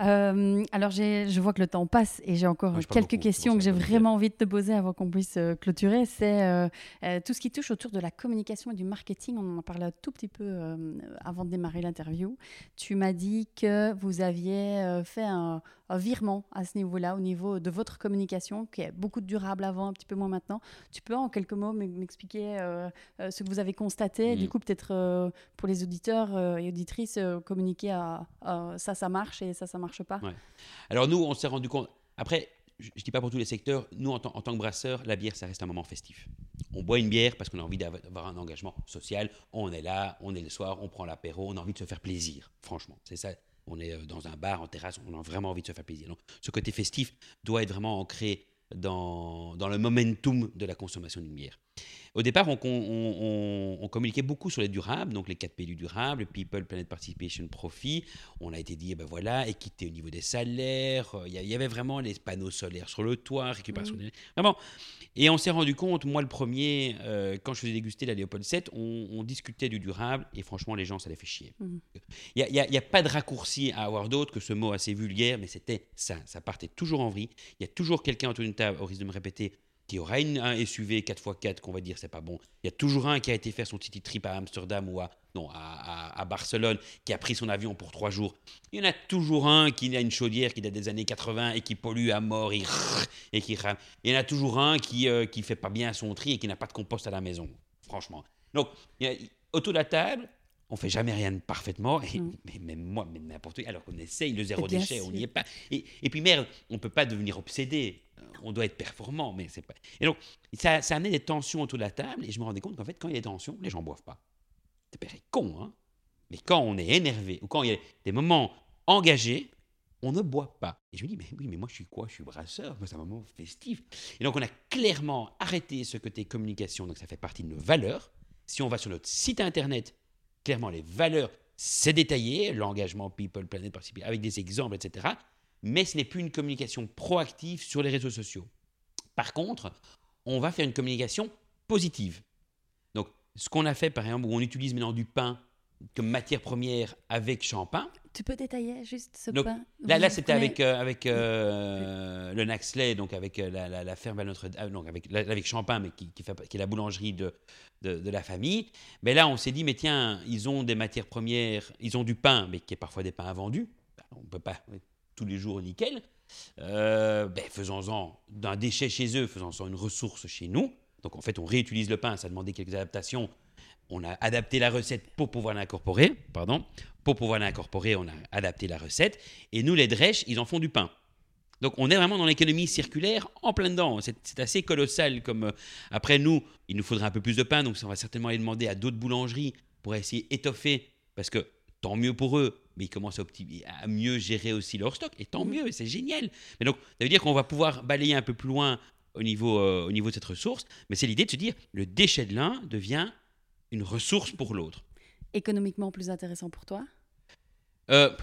Speaker 1: Euh, alors, je vois que le temps passe et j'ai encore
Speaker 2: parle
Speaker 1: quelques
Speaker 2: beaucoup,
Speaker 1: questions que j'ai vraiment envie de te poser avant qu'on puisse euh, clôturer. C'est euh, euh, tout ce qui touche autour de la communication et du marketing. On en a parlé un tout petit peu avant de démarrer l'interview. Tu m'as dit que vous aviez fait un virement à ce niveau-là, au niveau de votre communication, qui est beaucoup de durable avant, un petit peu moins maintenant. Tu peux en quelques mots m'expliquer euh, euh, ce que vous avez constaté Du
Speaker 2: Mhm.
Speaker 1: coup, peut-être euh, pour les auditeurs euh, et auditrices, communiquer à, à ça, ça marche et ça, ça marche pas.
Speaker 2: Ouais. Alors, nous, on s'est rendu compte. Après, je ne dis pas pour tous les secteurs, nous, en, tant- en tant que brasseurs, la bière, ça reste un moment festif. On boit une bière parce qu'on a envie d'avoir un engagement social. On est là, on est le soir, on prend l'apéro, on a envie de se faire plaisir. Franchement, c'est ça. On est euh, dans un bar, en terrasse, on a vraiment envie de se faire plaisir. Donc, ce côté festif doit être vraiment ancré dans, dans le momentum de la consommation d'une bière. Au départ, on, on- on- on communiquait beaucoup sur les durables, donc les 4 P du durable, People, Planet Participation, Profit. On a été dit, eh ben voilà, équité au niveau des salaires. euh, Il y, a- avait vraiment les panneaux solaires sur le toit, récupération des... Vraiment. Et on s'est rendu compte, moi le premier, euh, quand je faisais déguster la Léopold 7, on, discutait du durable et franchement, les gens, ça les fait chier.
Speaker 1: Mhm.
Speaker 2: Il n'y a, y a pas de raccourci à avoir d'autre que ce mot assez vulgaire, mais c'était ça. Ça partait toujours en vrille. Il y a toujours quelqu'un autour d'une table, au risque de me répéter, qui aura une, un SUV 4x4 qu'on va dire c'est pas bon. Il y a toujours un qui a été faire son city trip à Amsterdam ou à, non, à, Barcelone, qui a pris son avion pour trois jours. Il y en a toujours un qui a une chaudière qui date des années 80 et qui pollue à mort et, et qui. Il y en a toujours un qui ne qui fait pas bien son tri et qui n'a pas de compost à la maison, franchement. Donc, il y a- autour de la table, on fait jamais rien de parfaitement, et,
Speaker 1: Mm.
Speaker 2: mais même moi, même n'importe qui, alors qu'on essaye le zéro déchet, on n'y est pas. Et, et puis merde, on peut pas devenir obsédé, on doit être performant, mais c'est pas. Et donc, ça, ça amenait des tensions autour de la table, et je me rendais compte qu'en fait, quand il y a des tensions, les gens boivent pas. C'est pas con, hein Mais quand on est énervé, ou quand il y a des moments engagés, on ne boit pas. Et je me dis, mais oui, mais moi je suis quoi? Je suis brasseur, moi c'est un moment festif. Et donc on a clairement arrêté ce côté communication, donc ça fait partie de nos valeurs. Si on va sur notre site internet, clairement les valeurs, c'est détaillé, l'engagement People, Planet, Participer, avec des exemples, etc. Mais ce n'est plus une communication proactive sur les réseaux sociaux. Par contre, on va faire une communication positive. Donc, ce qu'on a fait, par exemple, où on utilise maintenant du pain comme matière première avec champagne,
Speaker 1: Tu peux détailler juste ce
Speaker 2: Donc,
Speaker 1: pain
Speaker 2: Là, là c'était avec, euh, avec euh, le Naxley, donc avec euh, la, la- la ferme à notre ah, donc avec, là, avec Champagne, mais qui, qui, fait, qui est la boulangerie de, de, de la famille. Mais là, on s'est dit, mais tiens, ils ont des matières premières, ils ont du pain, mais qui est parfois des pains invendus. Ben, on ne peut pas tous les jours nickel. Euh, ben, faisons-en d'un déchet chez eux, faisons-en une ressource chez nous. Donc en fait, on réutilise le pain, ça a demandé quelques adaptations. On a adapté la recette pour pouvoir l'incorporer, pardon. Pour pouvoir l'incorporer, on a adapté la recette. Et nous, les drèches, ils en font du pain. Donc on est vraiment dans l'économie circulaire en plein dedans. C'est assez colossal. Comme euh, après nous, il nous faudra un peu plus de pain, donc on va certainement aller demander à d'autres boulangeries pour essayer d'étoffer, parce que tant mieux pour eux, mais ils commencent à, à mieux gérer aussi leur stock, et tant mieux, c'est génial. Mais donc ça veut dire qu'on va pouvoir balayer un peu plus loin au niveau, euh, au niveau de cette ressource, mais c'est l'idée de se dire le déchet de l'un devient une ressource pour l'autre.
Speaker 1: Économiquement plus intéressant pour toi?
Speaker 2: Euh,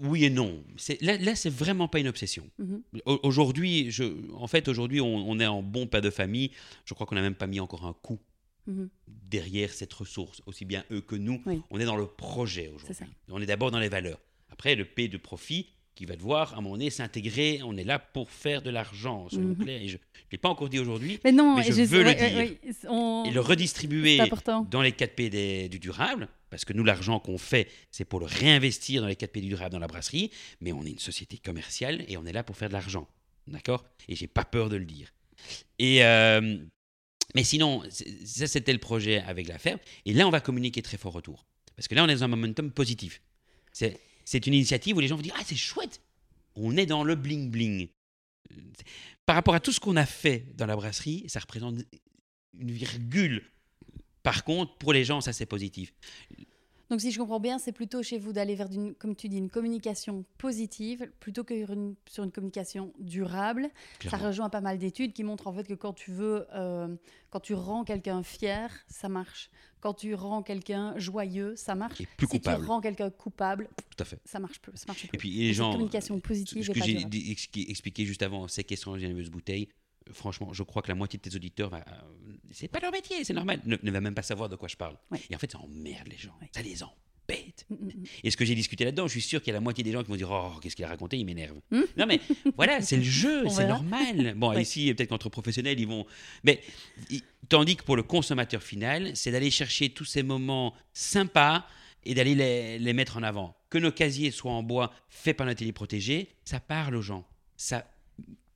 Speaker 2: oui et non. Là, là c'est vraiment pas une obsession.
Speaker 1: Mhm.
Speaker 2: Au- Aujourd'hui, je, en fait, aujourd'hui, on, on est en bon père de famille. Je crois qu'on n'a même pas mis encore un coup
Speaker 1: Mhm.
Speaker 2: derrière cette ressource, aussi bien eux que nous.
Speaker 1: Oui.
Speaker 2: On est dans le projet aujourd'hui. On est d'abord dans les valeurs. Après, le P de profit, qui va devoir, à un moment donné, s'intégrer. On est là pour faire de l'argent, soyons
Speaker 1: Mhm.
Speaker 2: clairs. Et je ne l'ai pas encore dit aujourd'hui.
Speaker 1: Mais non,
Speaker 2: Mais
Speaker 1: et
Speaker 2: je veux le dire.
Speaker 1: on-
Speaker 2: Et le redistribuer dans les 4P des- du durable, parce que nous, l'argent qu'on fait, c'est pour le réinvestir dans les 4P du durable dans la brasserie, mais on est une société commerciale et on est là pour faire de l'argent. D'accord? Et j'ai pas peur de le dire. Et. euh, mais sinon, ça c'était le projet avec la ferme. Et là, on va communiquer très fort autour. Parce que là, on est dans un momentum positif. C'est c'est une initiative où les gens vont dire Ah, c'est chouette On est dans le bling-bling. Par rapport à tout ce qu'on a fait dans la brasserie, ça représente une virgule. Par contre, pour les gens, ça c'est positif.
Speaker 1: Donc, si je comprends bien, c'est plutôt chez vous d'aller vers, une, comme tu dis, une communication positive plutôt que sur une, sur une communication durable. Ça rejoint pas mal d'études qui montrent en fait que quand tu veux, euh, quand tu rends quelqu'un fier, ça marche. Quand tu rends quelqu'un joyeux, ça marche.
Speaker 2: Et plus
Speaker 1: si
Speaker 2: coupable.
Speaker 1: tu rends quelqu'un coupable,
Speaker 2: Tout à fait.
Speaker 1: ça marche plus. Ça marche plus.
Speaker 2: Et puis les gens.
Speaker 1: communication
Speaker 2: Ce
Speaker 1: positive et
Speaker 2: que
Speaker 1: pas
Speaker 2: j'ai expliqué juste avant, animeuses bouteilles, euh, franchement, je crois que la moitié de tes auditeurs, va, euh, c'est pas leur métier, c'est normal, ne, ne va même pas savoir de quoi je parle.
Speaker 1: Ouais.
Speaker 2: Et en fait, ça emmerde les gens,
Speaker 1: Ouais.
Speaker 2: ça les embête.
Speaker 1: Mm, mm, mm.
Speaker 2: Et ce que j'ai discuté là-dedans, je suis sûr qu'il y a la moitié des gens qui vont dire Oh, qu'est-ce qu'il a raconté, il m'énerve.
Speaker 1: Hmm
Speaker 2: Non, mais voilà, c'est le jeu, c'est normal. Bon,
Speaker 1: Ouais.
Speaker 2: ici, peut-être qu'entre professionnels, ils vont. Mais tandis que pour le consommateur final, c'est d'aller chercher tous ces moments sympas et d'aller les, les mettre en avant. Que nos casiers soient en bois, faits par un atelier protégé, ça parle aux gens. Ça...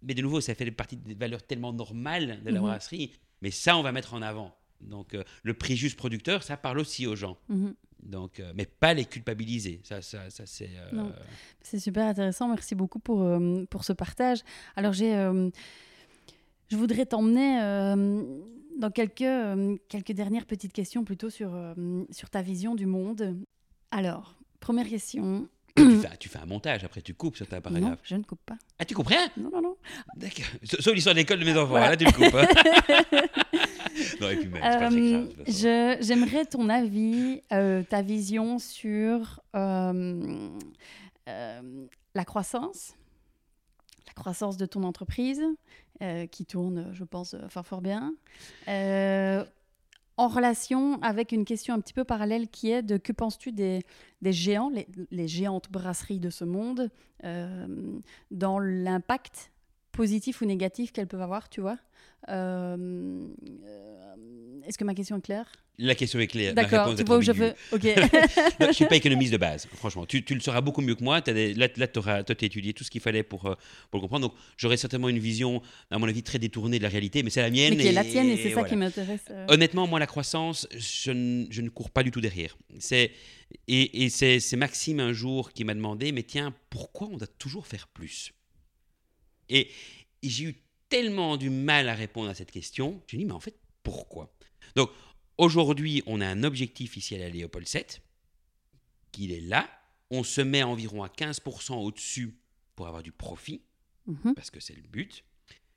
Speaker 2: Mais de nouveau, ça fait partie des valeurs tellement normales de la
Speaker 1: Mhm.
Speaker 2: brasserie. Mais ça, on va mettre en avant. Donc, euh, le prix juste producteur, ça parle aussi aux gens.
Speaker 1: Mhm.
Speaker 2: Donc, euh, mais pas les culpabiliser. Ça, ça, ça c'est. euh.
Speaker 1: C'est super intéressant. Merci beaucoup pour, euh, pour ce partage. Alors, j'ai, je voudrais t'emmener dans quelques, quelques dernières petites questions plutôt sur, sur ta vision du monde. Alors, première question.
Speaker 2: Tu, fais, tu fais un montage, après tu coupes sur ta
Speaker 1: Non,
Speaker 2: paragraphe.
Speaker 1: je ne coupe pas.
Speaker 2: Ah, tu coupes rien?
Speaker 1: Non, non, non.
Speaker 2: D'accord. Sa- Sauf l'histoire de l'école de mes enfants,
Speaker 1: Voilà.
Speaker 2: là tu le coupes. hein. non, et puis même, c'est pas très grave.
Speaker 1: J'aimerais ton avis, euh, ta vision sur euh, euh, la croissance, la croissance de ton entreprise, qui tourne, je pense, fort fort bien, en relation avec une question un petit peu parallèle qui est de que penses-tu des, géants, les, les géantes brasseries de ce monde, euh, dans l'impact positif ou négatif qu'elles peuvent avoir, tu vois? Euh, euh, Est-ce que ma question est claire?
Speaker 2: La question est claire.
Speaker 1: D'accord, tu vois où je veux. Ok.
Speaker 2: Non, je suis pas économiste de base, franchement. Tu, tu le sauras beaucoup mieux que moi. Des- là, là tu as étudié tout ce qu'il fallait pour, euh, pour le comprendre. Donc, j'aurais certainement une vision, à mon avis, très détournée de la réalité, mais c'est la mienne.
Speaker 1: Mais qui est la tienne et c'est ça
Speaker 2: voilà.
Speaker 1: qui m'intéresse. euh.
Speaker 2: Honnêtement, moi, la croissance, je, ne- je ne cours pas du tout derrière. C'est, et et c'est, c'est Maxime un jour qui m'a demandé, mais tiens, pourquoi on doit toujours faire plus? Et, et j'ai eu tellement du mal à répondre à cette question. J'ai dit, mais en fait, pourquoi? Donc, aujourd'hui, on a un objectif ici à la Léopold 7, qu'il est là. On se met environ à 15% au-dessus pour avoir du profit
Speaker 1: Mhm.
Speaker 2: parce que c'est le but.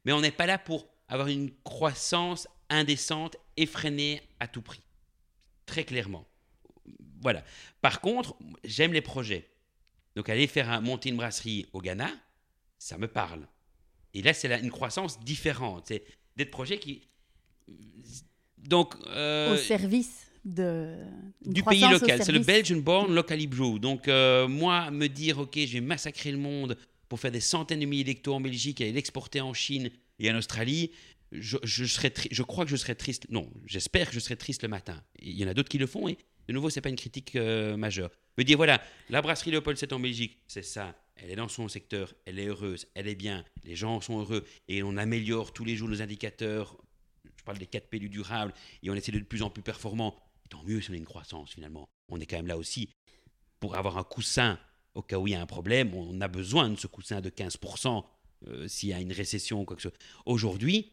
Speaker 2: Mais on n'est pas là pour avoir une croissance indécente, effrénée à tout prix. Très clairement. Voilà. Par contre, j'aime les projets. Donc aller faire un, monter une brasserie au Ghana, ça me parle. Et là, c'est une croissance différente. C'est des projets qui... Donc... euh,
Speaker 1: Au service de.
Speaker 2: du pays local. C'est le. Belgian Born Locally Brew. Donc, euh, moi, me dire, OK, je vais massacrer le monde pour faire des centaines de milliers d'hectos en Belgique et l'exporter en Chine et en Australie, je, je, serais je crois que je serais triste. Non, j'espère que je serais triste le matin. Il y en a d'autres qui le font et de nouveau, c'est pas une critique euh, majeure. Me dire, voilà, la brasserie Léopold 7 en Belgique, c'est ça. Elle est dans son secteur, elle est heureuse, elle est bien, les gens sont heureux et on améliore tous les jours nos indicateurs. Je parle des 4 P du durable et on essaie d'être de plus en plus performant. Tant mieux si on a une croissance finalement. On est quand même là aussi pour avoir un coussin au cas où il y a un problème. On a besoin de ce coussin de 15% euh, s'il y a une récession ou quoi que ce soit. Aujourd'hui,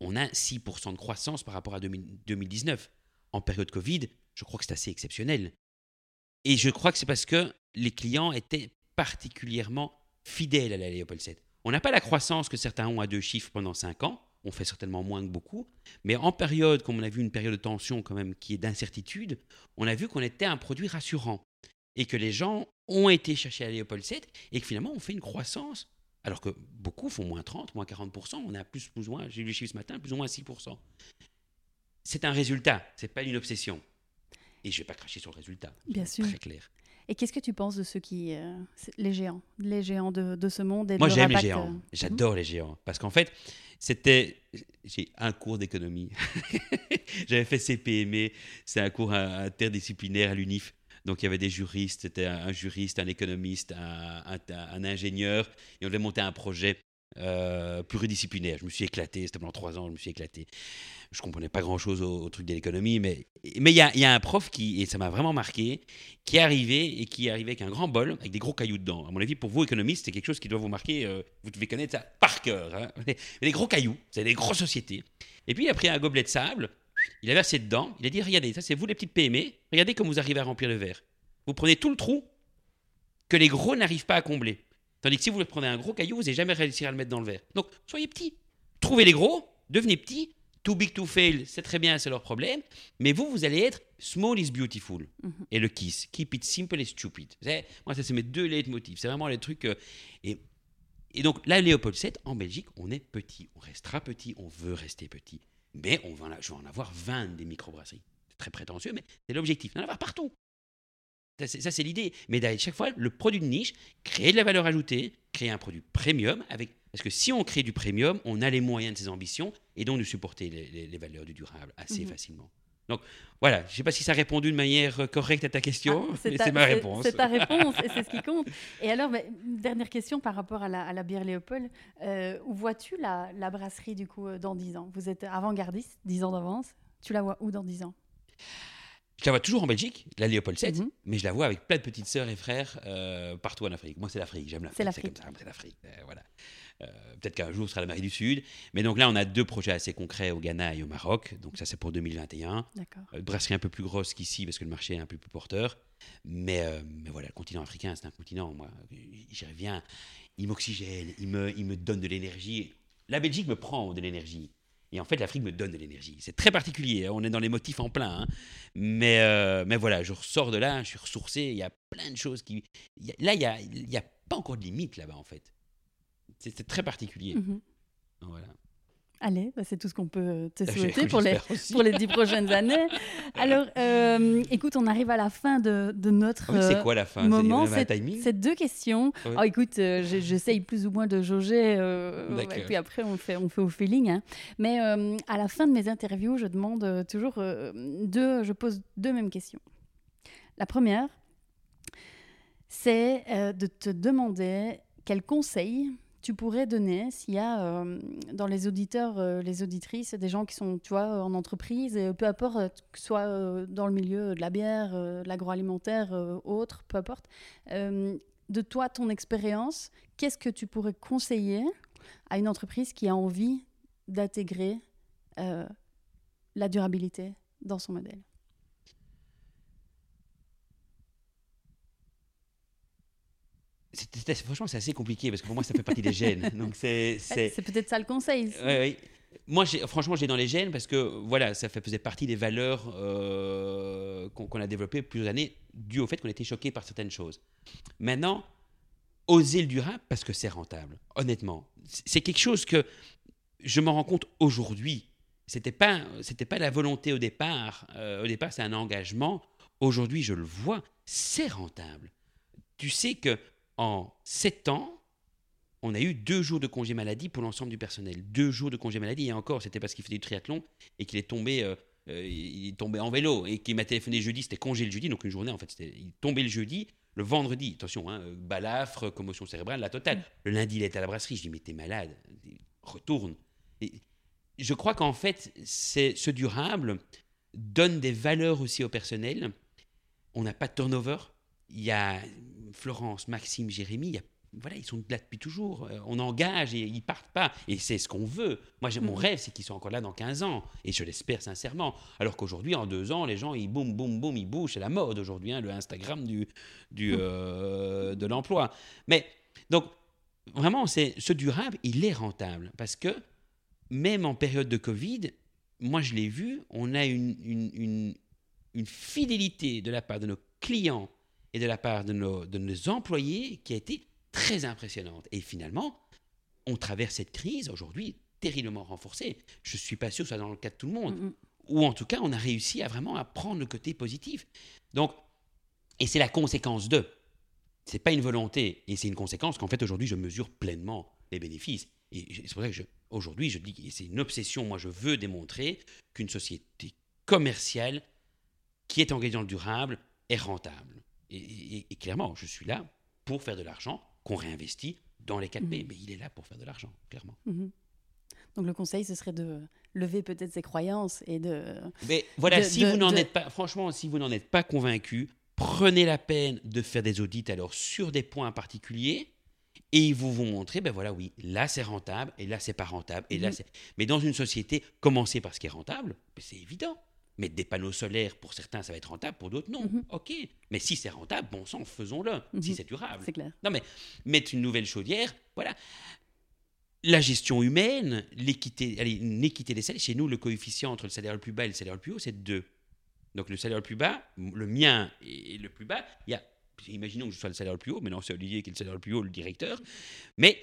Speaker 2: on a 6% de croissance par rapport à 2000 2019. En période Covid, je crois que c'est assez exceptionnel. Et je crois que c'est parce que les clients étaient particulièrement fidèles à la Léopold 7. On n'a pas la croissance que certains ont à deux chiffres pendant 5 ans. On fait certainement moins que beaucoup. Mais en période, comme on a vu une période de tension quand même qui est d'incertitude, on a vu qu'on était un produit rassurant. Et que les gens ont été chercher à Léopold 7 et que finalement on fait une croissance. Alors que beaucoup font moins 30, moins 40%. On a plus, plus ou moins, j'ai vu les chiffres ce matin, plus ou moins 6%. C'est un résultat, c'est pas une obsession. Et je vais pas cracher sur le résultat.
Speaker 1: Bien sûr.
Speaker 2: Très clair.
Speaker 1: Et qu'est-ce que tu penses de ceux qui. euh, les géants, les géants de, de ce monde et
Speaker 2: Moi, j'aime les géants.
Speaker 1: euh,
Speaker 2: J'adore les géants. Parce qu'en fait, c'était. J'ai un cours d'économie. J'avais fait CPME. C'est un cours interdisciplinaire à l'UNIF. Donc, il y avait des juristes. C'était un, un juriste, un économiste, un, un- un ingénieur. Et on devait monter un projet euh, pluridisciplinaire. Je me suis éclaté. C'était pendant trois ans. Je me suis éclaté. Je comprenais pas grand-chose au, au truc de l'économie. Mais mais il y, a, un prof qui, et ça m'a vraiment marqué, qui est arrivé et qui est arrivé avec un grand bol, avec des gros cailloux dedans. À mon avis, pour vous, économistes, c'est quelque chose qui doit vous marquer. euh, vous devez connaître ça par cœur. hein. Mais Les gros cailloux, c'est des grosses sociétés. Et puis, il a pris un gobelet de sable, il a versé dedans, il a dit Regardez, ça, c'est vous, les petites PME. Regardez comme vous arrivez à remplir le verre. Vous prenez tout le trou que les gros n'arrivent pas à combler. Tandis que si vous prenez un gros caillou, vous n'allez jamais réussir à le mettre dans le verre. Donc, soyez petits. Trouvez les gros, devenez petits. Too big to fail, c'est très bien, c'est leur problème. Mais vous, vous allez être small is beautiful.
Speaker 1: Mhm.
Speaker 2: Et le kiss, keep it simple and stupid. Moi, ça, c'est mes deux leitmotifs. C'est vraiment les trucs. euh, et, et donc, là, Léopold VII, en Belgique, on est petit. On restera petit, on veut rester petit. Mais on va, je vais en avoir 20 des microbrasseries. C'est très prétentieux, mais c'est l'objectif. Y en avoir partout. Ça, c'est- l'idée. Mais d'aller chaque fois, le produit de niche, créer de la valeur ajoutée, créer un produit premium. Avec... Parce que si on crée du premium, on a les moyens de ses ambitions et donc de supporter les, les- les valeurs du durable assez
Speaker 1: Mhm.
Speaker 2: facilement. Donc voilà, je ne sais pas si ça a répondu de manière euh, correcte à ta question,
Speaker 1: Ah,
Speaker 2: mais c'est ma réponse.
Speaker 1: C'est ta réponse et c'est ce qui compte. Et alors, bah, une dernière question par rapport à la, à la bière Léopold. Euh, où vois-tu la, la brasserie du coup euh, dans 10 ans? Vous êtes avant-gardiste, 10 ans d'avance. Tu la vois où dans 10 ans?
Speaker 2: Je la vois toujours en Belgique, la Léopold VII,
Speaker 1: Mhm.
Speaker 2: mais je la vois avec plein de petites sœurs et frères euh, partout en Afrique. Moi, c'est l'Afrique, j'aime l'Afrique.
Speaker 1: C'est l'Afrique.
Speaker 2: comme ça, c'est l'Afrique. euh, voilà. Euh, Peut-être qu'un jour, ce sera l'Amérique du Sud. Mais donc là, on a deux projets assez concrets au Ghana et au Maroc. Donc ça, c'est pour 2021.
Speaker 1: D'accord.
Speaker 2: Euh, Une brasserie un peu plus grosse qu'ici parce que le marché est un peu plus porteur. Mais, euh, mais voilà, le continent africain, c'est un continent, moi, j'y reviens. Il m'oxygène, il me, il me donne de l'énergie. La Belgique me prend de l'énergie. Et en fait, l'Afrique me donne de l'énergie. C'est très particulier. hein, On est dans les motifs en plein. hein. Mais, euh, mais voilà, je ressors de là, je suis ressourcé. Il y a plein de choses qui. il y a- là, il n'y a, y a pas encore de limite là-bas, en fait. C'est c'est très particulier.
Speaker 1: Mhm.
Speaker 2: Voilà.
Speaker 1: Allez, bah, c'est tout ce qu'on peut euh, te souhaiter pour les,
Speaker 2: aussi.
Speaker 1: pour les 10 prochaines années. Alors, euh, écoute, on arrive à la fin de, de notre.
Speaker 2: Ah oui, c'est
Speaker 1: euh,
Speaker 2: quoi la fin?
Speaker 1: Moment,
Speaker 2: C'est
Speaker 1: deux questions.
Speaker 2: Oui.
Speaker 1: Oh, écoute, euh, j'essaye plus ou moins de jauger, euh, et puis après on fait, on fait au feeling. hein. Mais à la fin de mes interviews, je demande toujours deux, je pose deux mêmes questions. La première, c'est de te demander quel conseil tu pourrais donner s'il y a euh, dans les auditeurs, euh, les auditrices, des gens qui sont, tu en entreprise, et peu importe, euh, que ce soit dans le milieu de la bière, de l'agroalimentaire, autre, peu importe, de toi, ton expérience, qu'est-ce que tu pourrais conseiller à une entreprise qui a envie d'intégrer la durabilité dans son modèle?
Speaker 2: Franchement, c'est assez compliqué parce que pour moi, ça fait partie des gènes. Donc, c'est. c'est-
Speaker 1: peut-être ça le conseil.
Speaker 2: Ouais, ouais. Moi, franchement, j'ai dans les gènes parce que voilà, ça faisait partie des valeurs euh, qu'on a développées plusieurs années, dû au fait qu'on était choqué par certaines choses. Maintenant, oser le durable parce que c'est rentable. Honnêtement, c'est c'est quelque chose que je m'en rends compte aujourd'hui. C'était pas, c'était pas la volonté au départ. Euh, au départ, c'est un engagement. Aujourd'hui, je le vois, c'est rentable. Tu sais que en sept ans, on a eu deux jours de congé maladie pour l'ensemble du personnel. Deux jours de congé maladie. Et encore, c'était parce qu'il faisait du triathlon et qu'il est tombé, euh, euh, il est tombé en vélo et qu'il m'a téléphoné jeudi. C'était congé le jeudi, donc une journée en fait. Il tombait le jeudi, le vendredi. Attention, hein, balafre, commotion cérébrale, la totale. Le lundi, il était à la brasserie. Je dis mais t'es malade, retourne. Et je crois qu'en fait, ce durable donne des valeurs aussi au personnel. On n'a pas de turnover. Il y a Florence, Maxime, Jérémy, il y a voilà, ils sont là depuis toujours. Euh, On engage et ils partent pas. Et c'est ce qu'on veut. Moi, j'ai- mon
Speaker 1: Mhm.
Speaker 2: rêve, c'est qu'ils soient encore là dans 15 ans. Et je l'espère sincèrement. Alors qu'aujourd'hui, en deux ans, les gens, ils boum, boum, boum, ils bougent. C'est la mode aujourd'hui, hein, le Instagram du, du, euh, de l'emploi. Mais donc, vraiment, c'est ce durable, il est rentable. Parce que même en période de Covid, moi, je l'ai vu, on a une, une, une, une fidélité de la part de nos clients et de la part de nos, de nos employés qui a été très impressionnante. Et finalement, on traverse cette crise aujourd'hui terriblement renforcée. Je ne suis pas sûr que ce soit dans le cas de tout le monde.
Speaker 1: Mm.
Speaker 2: Ou en tout cas, on a réussi à vraiment à prendre le côté positif. Donc, Et c'est la conséquence de. C'est pas une volonté. Et c'est une conséquence qu'en fait, aujourd'hui, je mesure pleinement les bénéfices. Et c'est pour ça que aujourd'hui, je dis que c'est une obsession. Moi, je veux démontrer qu'une société commerciale qui est engagée dans le durable est rentable. Et, clairement, je suis là pour faire de l'argent qu'on réinvestit dans les 4P. Mhm. Mais il est là pour faire de l'argent, clairement.
Speaker 1: Mhm. Donc le conseil, ce serait de lever peut-être ses croyances et de...
Speaker 2: Mais voilà, si vous n'en êtes pas, franchement, si vous n'en êtes pas convaincu, prenez la peine de faire des audits alors sur des points particuliers et ils vous vont montrer, ben voilà, oui, là c'est rentable et là c'est pas rentable. Et là mhm. c'est... Mais dans une société, commencer par ce qui est rentable, ben, c'est évident. Mettre des panneaux solaires, pour certains, ça va être rentable, pour d'autres, non. Mhm. OK. Mais si c'est rentable, bon sang, faisons-le. Si mhm. c'est durable.
Speaker 1: C'est clair.
Speaker 2: Non, mais mettre une nouvelle chaudière, voilà. La gestion humaine, l'équité, allez, une équité des salaires. Chez nous, le coefficient entre le salaire le plus bas et le salaire le plus haut, c'est 2. Donc le salaire le plus bas, le mien et le plus bas, il y a, imaginons que je sois le salaire le plus haut, mais non, c'est Olivier qui est le salaire le plus haut, le directeur. Mais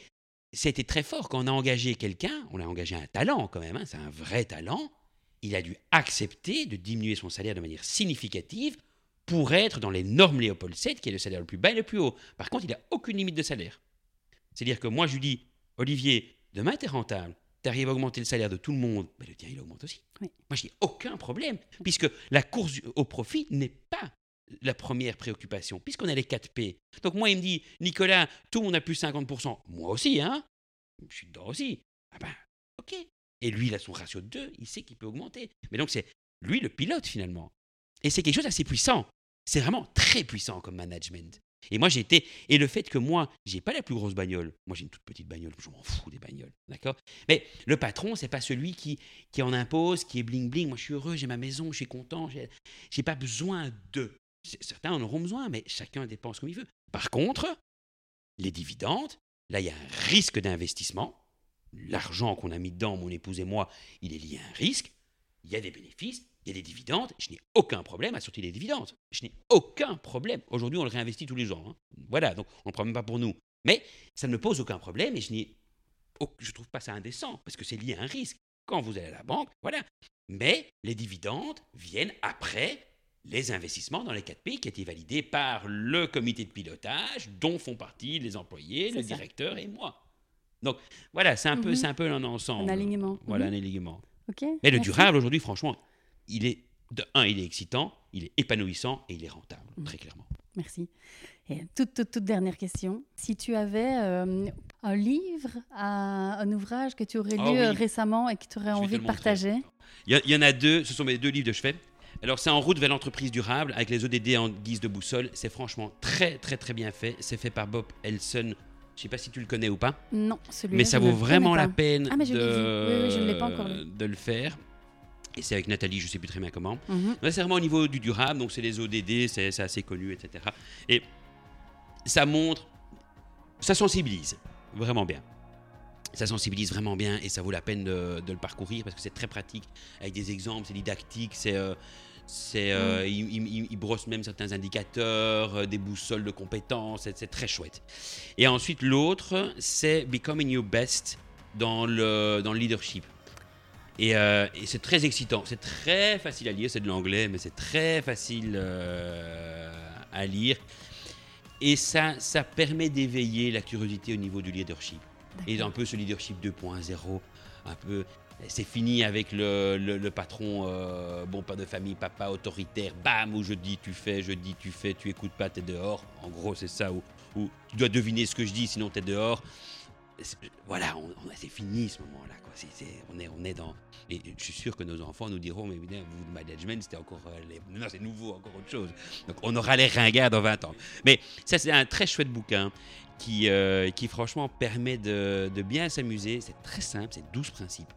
Speaker 2: c'était très fort quand on a engagé quelqu'un, on a engagé un talent quand même, hein, c'est un vrai talent il a dû accepter de diminuer son salaire de manière significative pour être dans les normes Léopold VII, qui est le salaire le plus bas et le plus haut. Par contre, il n'a aucune limite de salaire. C'est-à-dire que moi, je lui dis, Olivier, demain, tu es rentable, tu arrives à augmenter le salaire de tout le monde, mais le tien, il augmente aussi. Moi, je dis, aucun problème, puisque la course au profit n'est pas la première préoccupation, puisqu'on a les 4 P. Donc moi, il me dit, Nicolas, tout le monde a plus 50%. Moi aussi, hein Je suis dedans aussi. Ah ben, ok. Et lui, il a son ratio de 2, il sait qu'il peut augmenter. Mais donc, c'est lui le pilote finalement. Et c'est quelque chose d'assez puissant. C'est vraiment très puissant comme management. Et moi, j'ai été. Et le fait que moi, j'ai pas la plus grosse bagnole. Moi, j'ai une toute petite bagnole. Je m'en fous des bagnoles. D'accord? Mais le patron, c'est pas celui qui, qui en impose, qui est bling-bling. Moi, je suis heureux, j'ai ma maison, je suis content. J'ai pas besoin de. Certains en auront besoin, mais chacun dépense comme il veut. Par contre, les dividendes, là, il y a un risque d'investissement l'argent qu'on a mis dedans, mon épouse et moi, il est lié à un risque. Il y a des bénéfices, il y a des dividendes. Je n'ai aucun problème à sortir les dividendes. Je n'ai aucun problème. Aujourd'hui, on le réinvestit tous les ans. Hein. Voilà, donc on ne prend même pas pour nous. Mais ça ne me pose aucun problème et je n'ai je trouve pas ça indécent parce que c'est lié à un risque. Quand vous allez à la banque, voilà. Mais les dividendes viennent après les investissements dans les 4 pays qui ont été validés par le comité de pilotage dont font partie les employés, le directeur et moi. Donc voilà, c'est un, peu, mhm. c'est un peu un ensemble.
Speaker 1: Un alignement.
Speaker 2: Voilà, mhm. un alignement. Mais le durable, aujourd'hui, franchement, il est, de un, il est excitant, il est épanouissant et il est rentable, mhm. très clairement.
Speaker 1: Merci. Et toute, toute, dernière question. Si tu avais euh, un livre, un, ouvrage que tu aurais ah lu euh, récemment et que tu aurais envie de partager?
Speaker 2: Il y, en a deux, ce sont mes deux livres de chevet. Alors c'est En route vers l'entreprise durable avec les ODD en guise de boussole. C'est franchement très très très bien fait. C'est fait par Bob Elson je sais pas si tu le connais ou pas.
Speaker 1: Non, celui-là.
Speaker 2: Mais ça vaut vraiment la peine
Speaker 1: ah, de,
Speaker 2: de le faire. Et c'est avec Nathalie, je sais plus très bien comment. Mhm. C'est vraiment au niveau du durable, donc c'est les ODD, c'est assez connu, etc. Et ça montre, ça sensibilise vraiment bien. Ça sensibilise vraiment bien et ça vaut la peine de, le parcourir parce que c'est très pratique, avec des exemples, c'est didactique, c'est euh, c'est, euh, mm. il, brosse même certains indicateurs, euh, des boussoles de compétences, c'est très chouette. Et ensuite, l'autre, c'est Becoming Your Best dans le, dans le leadership. Et, euh, et c'est très excitant, c'est très facile à lire, c'est de l'anglais, mais c'est très facile à lire. Et ça, ça permet d'éveiller la curiosité au niveau du leadership. Et un peu ce leadership 2.0, un peu c'est fini avec le, patron, euh, bon, pas de famille, papa autoritaire, bam, où je dis tu fais, je dis tu fais, tu écoutes pas, t'es dehors. En gros, c'est ça, où, tu dois deviner ce que je dis, sinon t'es dehors. Voilà, on, c'est fini ce moment-là. On, est, on est dans. Et je suis sûr que nos enfants nous diront Mais vous, management, c'était encore. Euh, non, c'est nouveau, encore autre chose. Donc, on aura les ringards dans 20 ans. Mais ça, c'est un très chouette bouquin qui, euh, qui franchement, permet de, de bien s'amuser. C'est très simple, c'est 12 principes.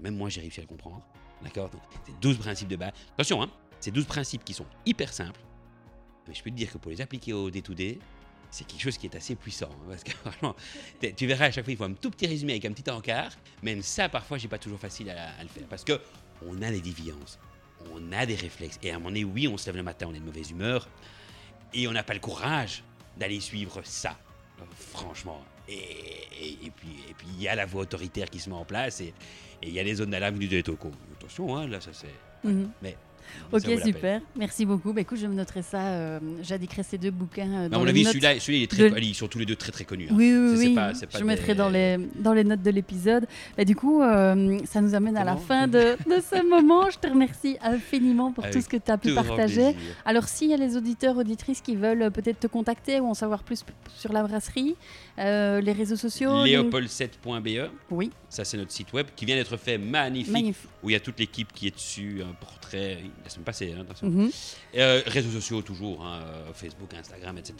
Speaker 2: Même moi, j'ai réussi à le comprendre. D'accord? C'est 12 principes de base. Attention, hein, c'est 12 principes qui sont hyper simples. Mais je peux te dire que pour les appliquer au day-to-day, c'est quelque chose qui est assez puissant. Hein, parce que vraiment, tu verras à chaque fois, il faut un tout petit résumé avec un petit encart. Même ça, parfois, j'ai pas toujours facile à, le faire. Parce que on a des déviances, on a des réflexes. Et à un moment donné, oui, on se lève le matin, on est de mauvaise humeur. Et on n'a pas le courage d'aller suivre ça. Franchement. Et, puis, et puis, il y a la voix autoritaire qui se met en place. Et, il y a les zones d'alarme du Attention, hein, là, ça c'est. Mhm. Mais
Speaker 1: Ok, super. Merci beaucoup. Bah, écoute, je me noterai ça. Euh, J'indiquerai ces deux bouquins. euh,
Speaker 2: À
Speaker 1: dans
Speaker 2: mon
Speaker 1: les
Speaker 2: avis, celui-là, celui-là, il est très,
Speaker 1: de-
Speaker 2: ils sont tous les deux très très connus. hein.
Speaker 1: Oui, oui, oui.
Speaker 2: pas- c'est pas
Speaker 1: je mettrai
Speaker 2: des-
Speaker 1: dans les, dans les notes de l'épisode. Bah, du coup, euh, ça nous amène à la fin de, de ce moment. Je te remercie infiniment pour tout ce que tu as pu partager. Alors, s'il y a les auditeurs, auditrices qui veulent euh, peut-être te contacter ou en savoir plus sur la brasserie, euh, les réseaux sociaux. les-
Speaker 2: Léopold7.be,
Speaker 1: Oui,
Speaker 2: ça c'est notre site web qui vient d'être fait magnifique,
Speaker 1: magnifique.
Speaker 2: où il y a toute l'équipe qui est dessus, un portrait, la semaine passée, hein, attention. Euh, réseaux sociaux toujours, hein, euh, Facebook, Instagram, etc.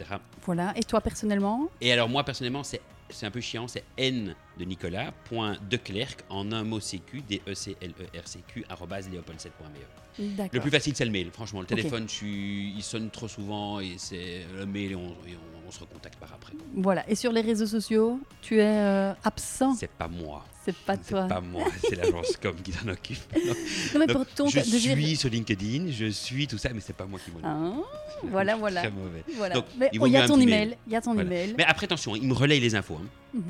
Speaker 1: Voilà. Et toi, personnellement?
Speaker 2: Et alors moi personnellement, c'est un peu chiant, c'est n de Nicolas, point de Clerc, en un mot CQ, d e c l e r c q arobase léopold7.be. Le plus facile, c'est le mail. Franchement, le téléphone, il sonne trop souvent et c'est le mail et on, et on- on se recontacte par après.
Speaker 1: Voilà. Et sur les réseaux sociaux, tu es euh, absent.
Speaker 2: C'est pas moi.
Speaker 1: C'est pas
Speaker 2: C'est
Speaker 1: toi.
Speaker 2: pas moi, c'est l'agence com qui s'en occupe.
Speaker 1: Non, mais
Speaker 2: Donc,
Speaker 1: pour ton
Speaker 2: je
Speaker 1: dire-
Speaker 2: suis sur LinkedIn, je suis tout ça, mais c'est pas moi qui m'en occupe.
Speaker 1: Ah, voilà, voilà.
Speaker 2: Très mauvais.
Speaker 1: Voilà.
Speaker 2: Donc,
Speaker 1: Mais
Speaker 2: il
Speaker 1: oh, il y a ton email.
Speaker 2: mail.
Speaker 1: Il y a ton
Speaker 2: Voilà.
Speaker 1: email.
Speaker 2: Mais après, attention, il me relaye les infos. hein.
Speaker 1: Mhm.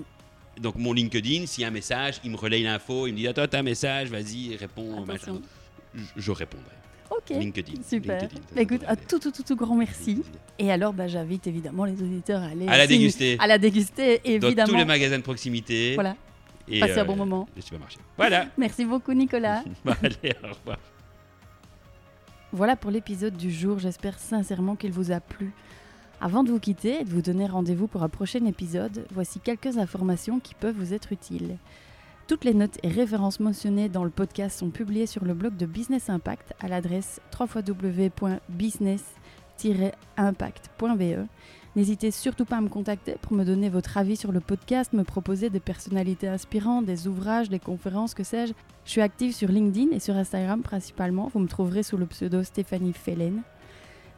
Speaker 2: Donc, mon LinkedIn, s'il y a un message, il me relaye l'info, il me dit Attends, t'as un message, vas-y, réponds. Je, je répondrai.
Speaker 1: Ok.
Speaker 2: LinkedIn.
Speaker 1: Super.
Speaker 2: LinkedIn,
Speaker 1: Bah, écoute, un tout, tout, tout, tout grand merci. Et alors, bah, j'invite évidemment les auditeurs à aller
Speaker 2: À la déguster.
Speaker 1: À la déguster,
Speaker 2: Dans
Speaker 1: évidemment.
Speaker 2: tous les magasins de proximité.
Speaker 1: Voilà.
Speaker 2: Et,
Speaker 1: Passez un
Speaker 2: euh,
Speaker 1: bon moment.
Speaker 2: Les supermarchés. Voilà.
Speaker 1: Merci beaucoup, Nicolas.
Speaker 2: Bon, allez, au revoir.
Speaker 1: Voilà pour l'épisode du jour. J'espère sincèrement qu'il vous a plu. Avant de vous quitter et de vous donner rendez-vous pour un prochain épisode, voici quelques informations qui peuvent vous être utiles. Toutes les notes et références mentionnées dans le podcast sont publiées sur le blog de Business Impact à l'adresse www.business-impact.be. N'hésitez surtout pas à me contacter pour me donner votre avis sur le podcast, me proposer des personnalités inspirantes, des ouvrages, des conférences, que sais-je. Je suis active sur LinkedIn et sur Instagram principalement. Vous me trouverez sous le pseudo Stéphanie Fellen.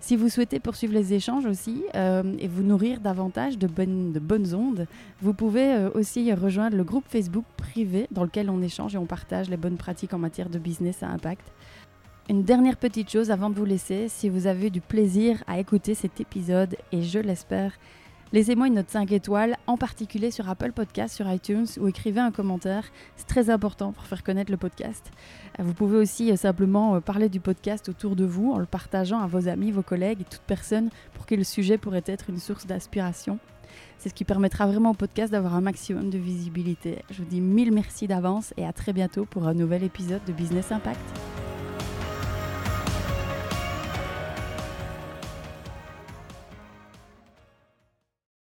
Speaker 1: Si vous souhaitez poursuivre les échanges aussi euh, et vous nourrir davantage de bonnes, de bonnes ondes, vous pouvez euh, aussi rejoindre le groupe Facebook privé dans lequel on échange et on partage les bonnes pratiques en matière de business à impact. Une dernière petite chose avant de vous laisser, si vous avez du plaisir à écouter cet épisode, et je l'espère, laissez-moi une note 5 étoiles, en particulier sur Apple Podcast, sur iTunes, ou écrivez un commentaire. C'est très important pour faire connaître le podcast. Euh, Vous pouvez aussi euh, simplement euh, parler du podcast autour de vous en le partageant à vos amis, vos collègues et toute personne pour qui le sujet pourrait être une source d'inspiration. C'est ce qui permettra vraiment au podcast d'avoir un maximum de visibilité. Je vous dis mille merci d'avance et à très bientôt pour un nouvel épisode de Business Impact.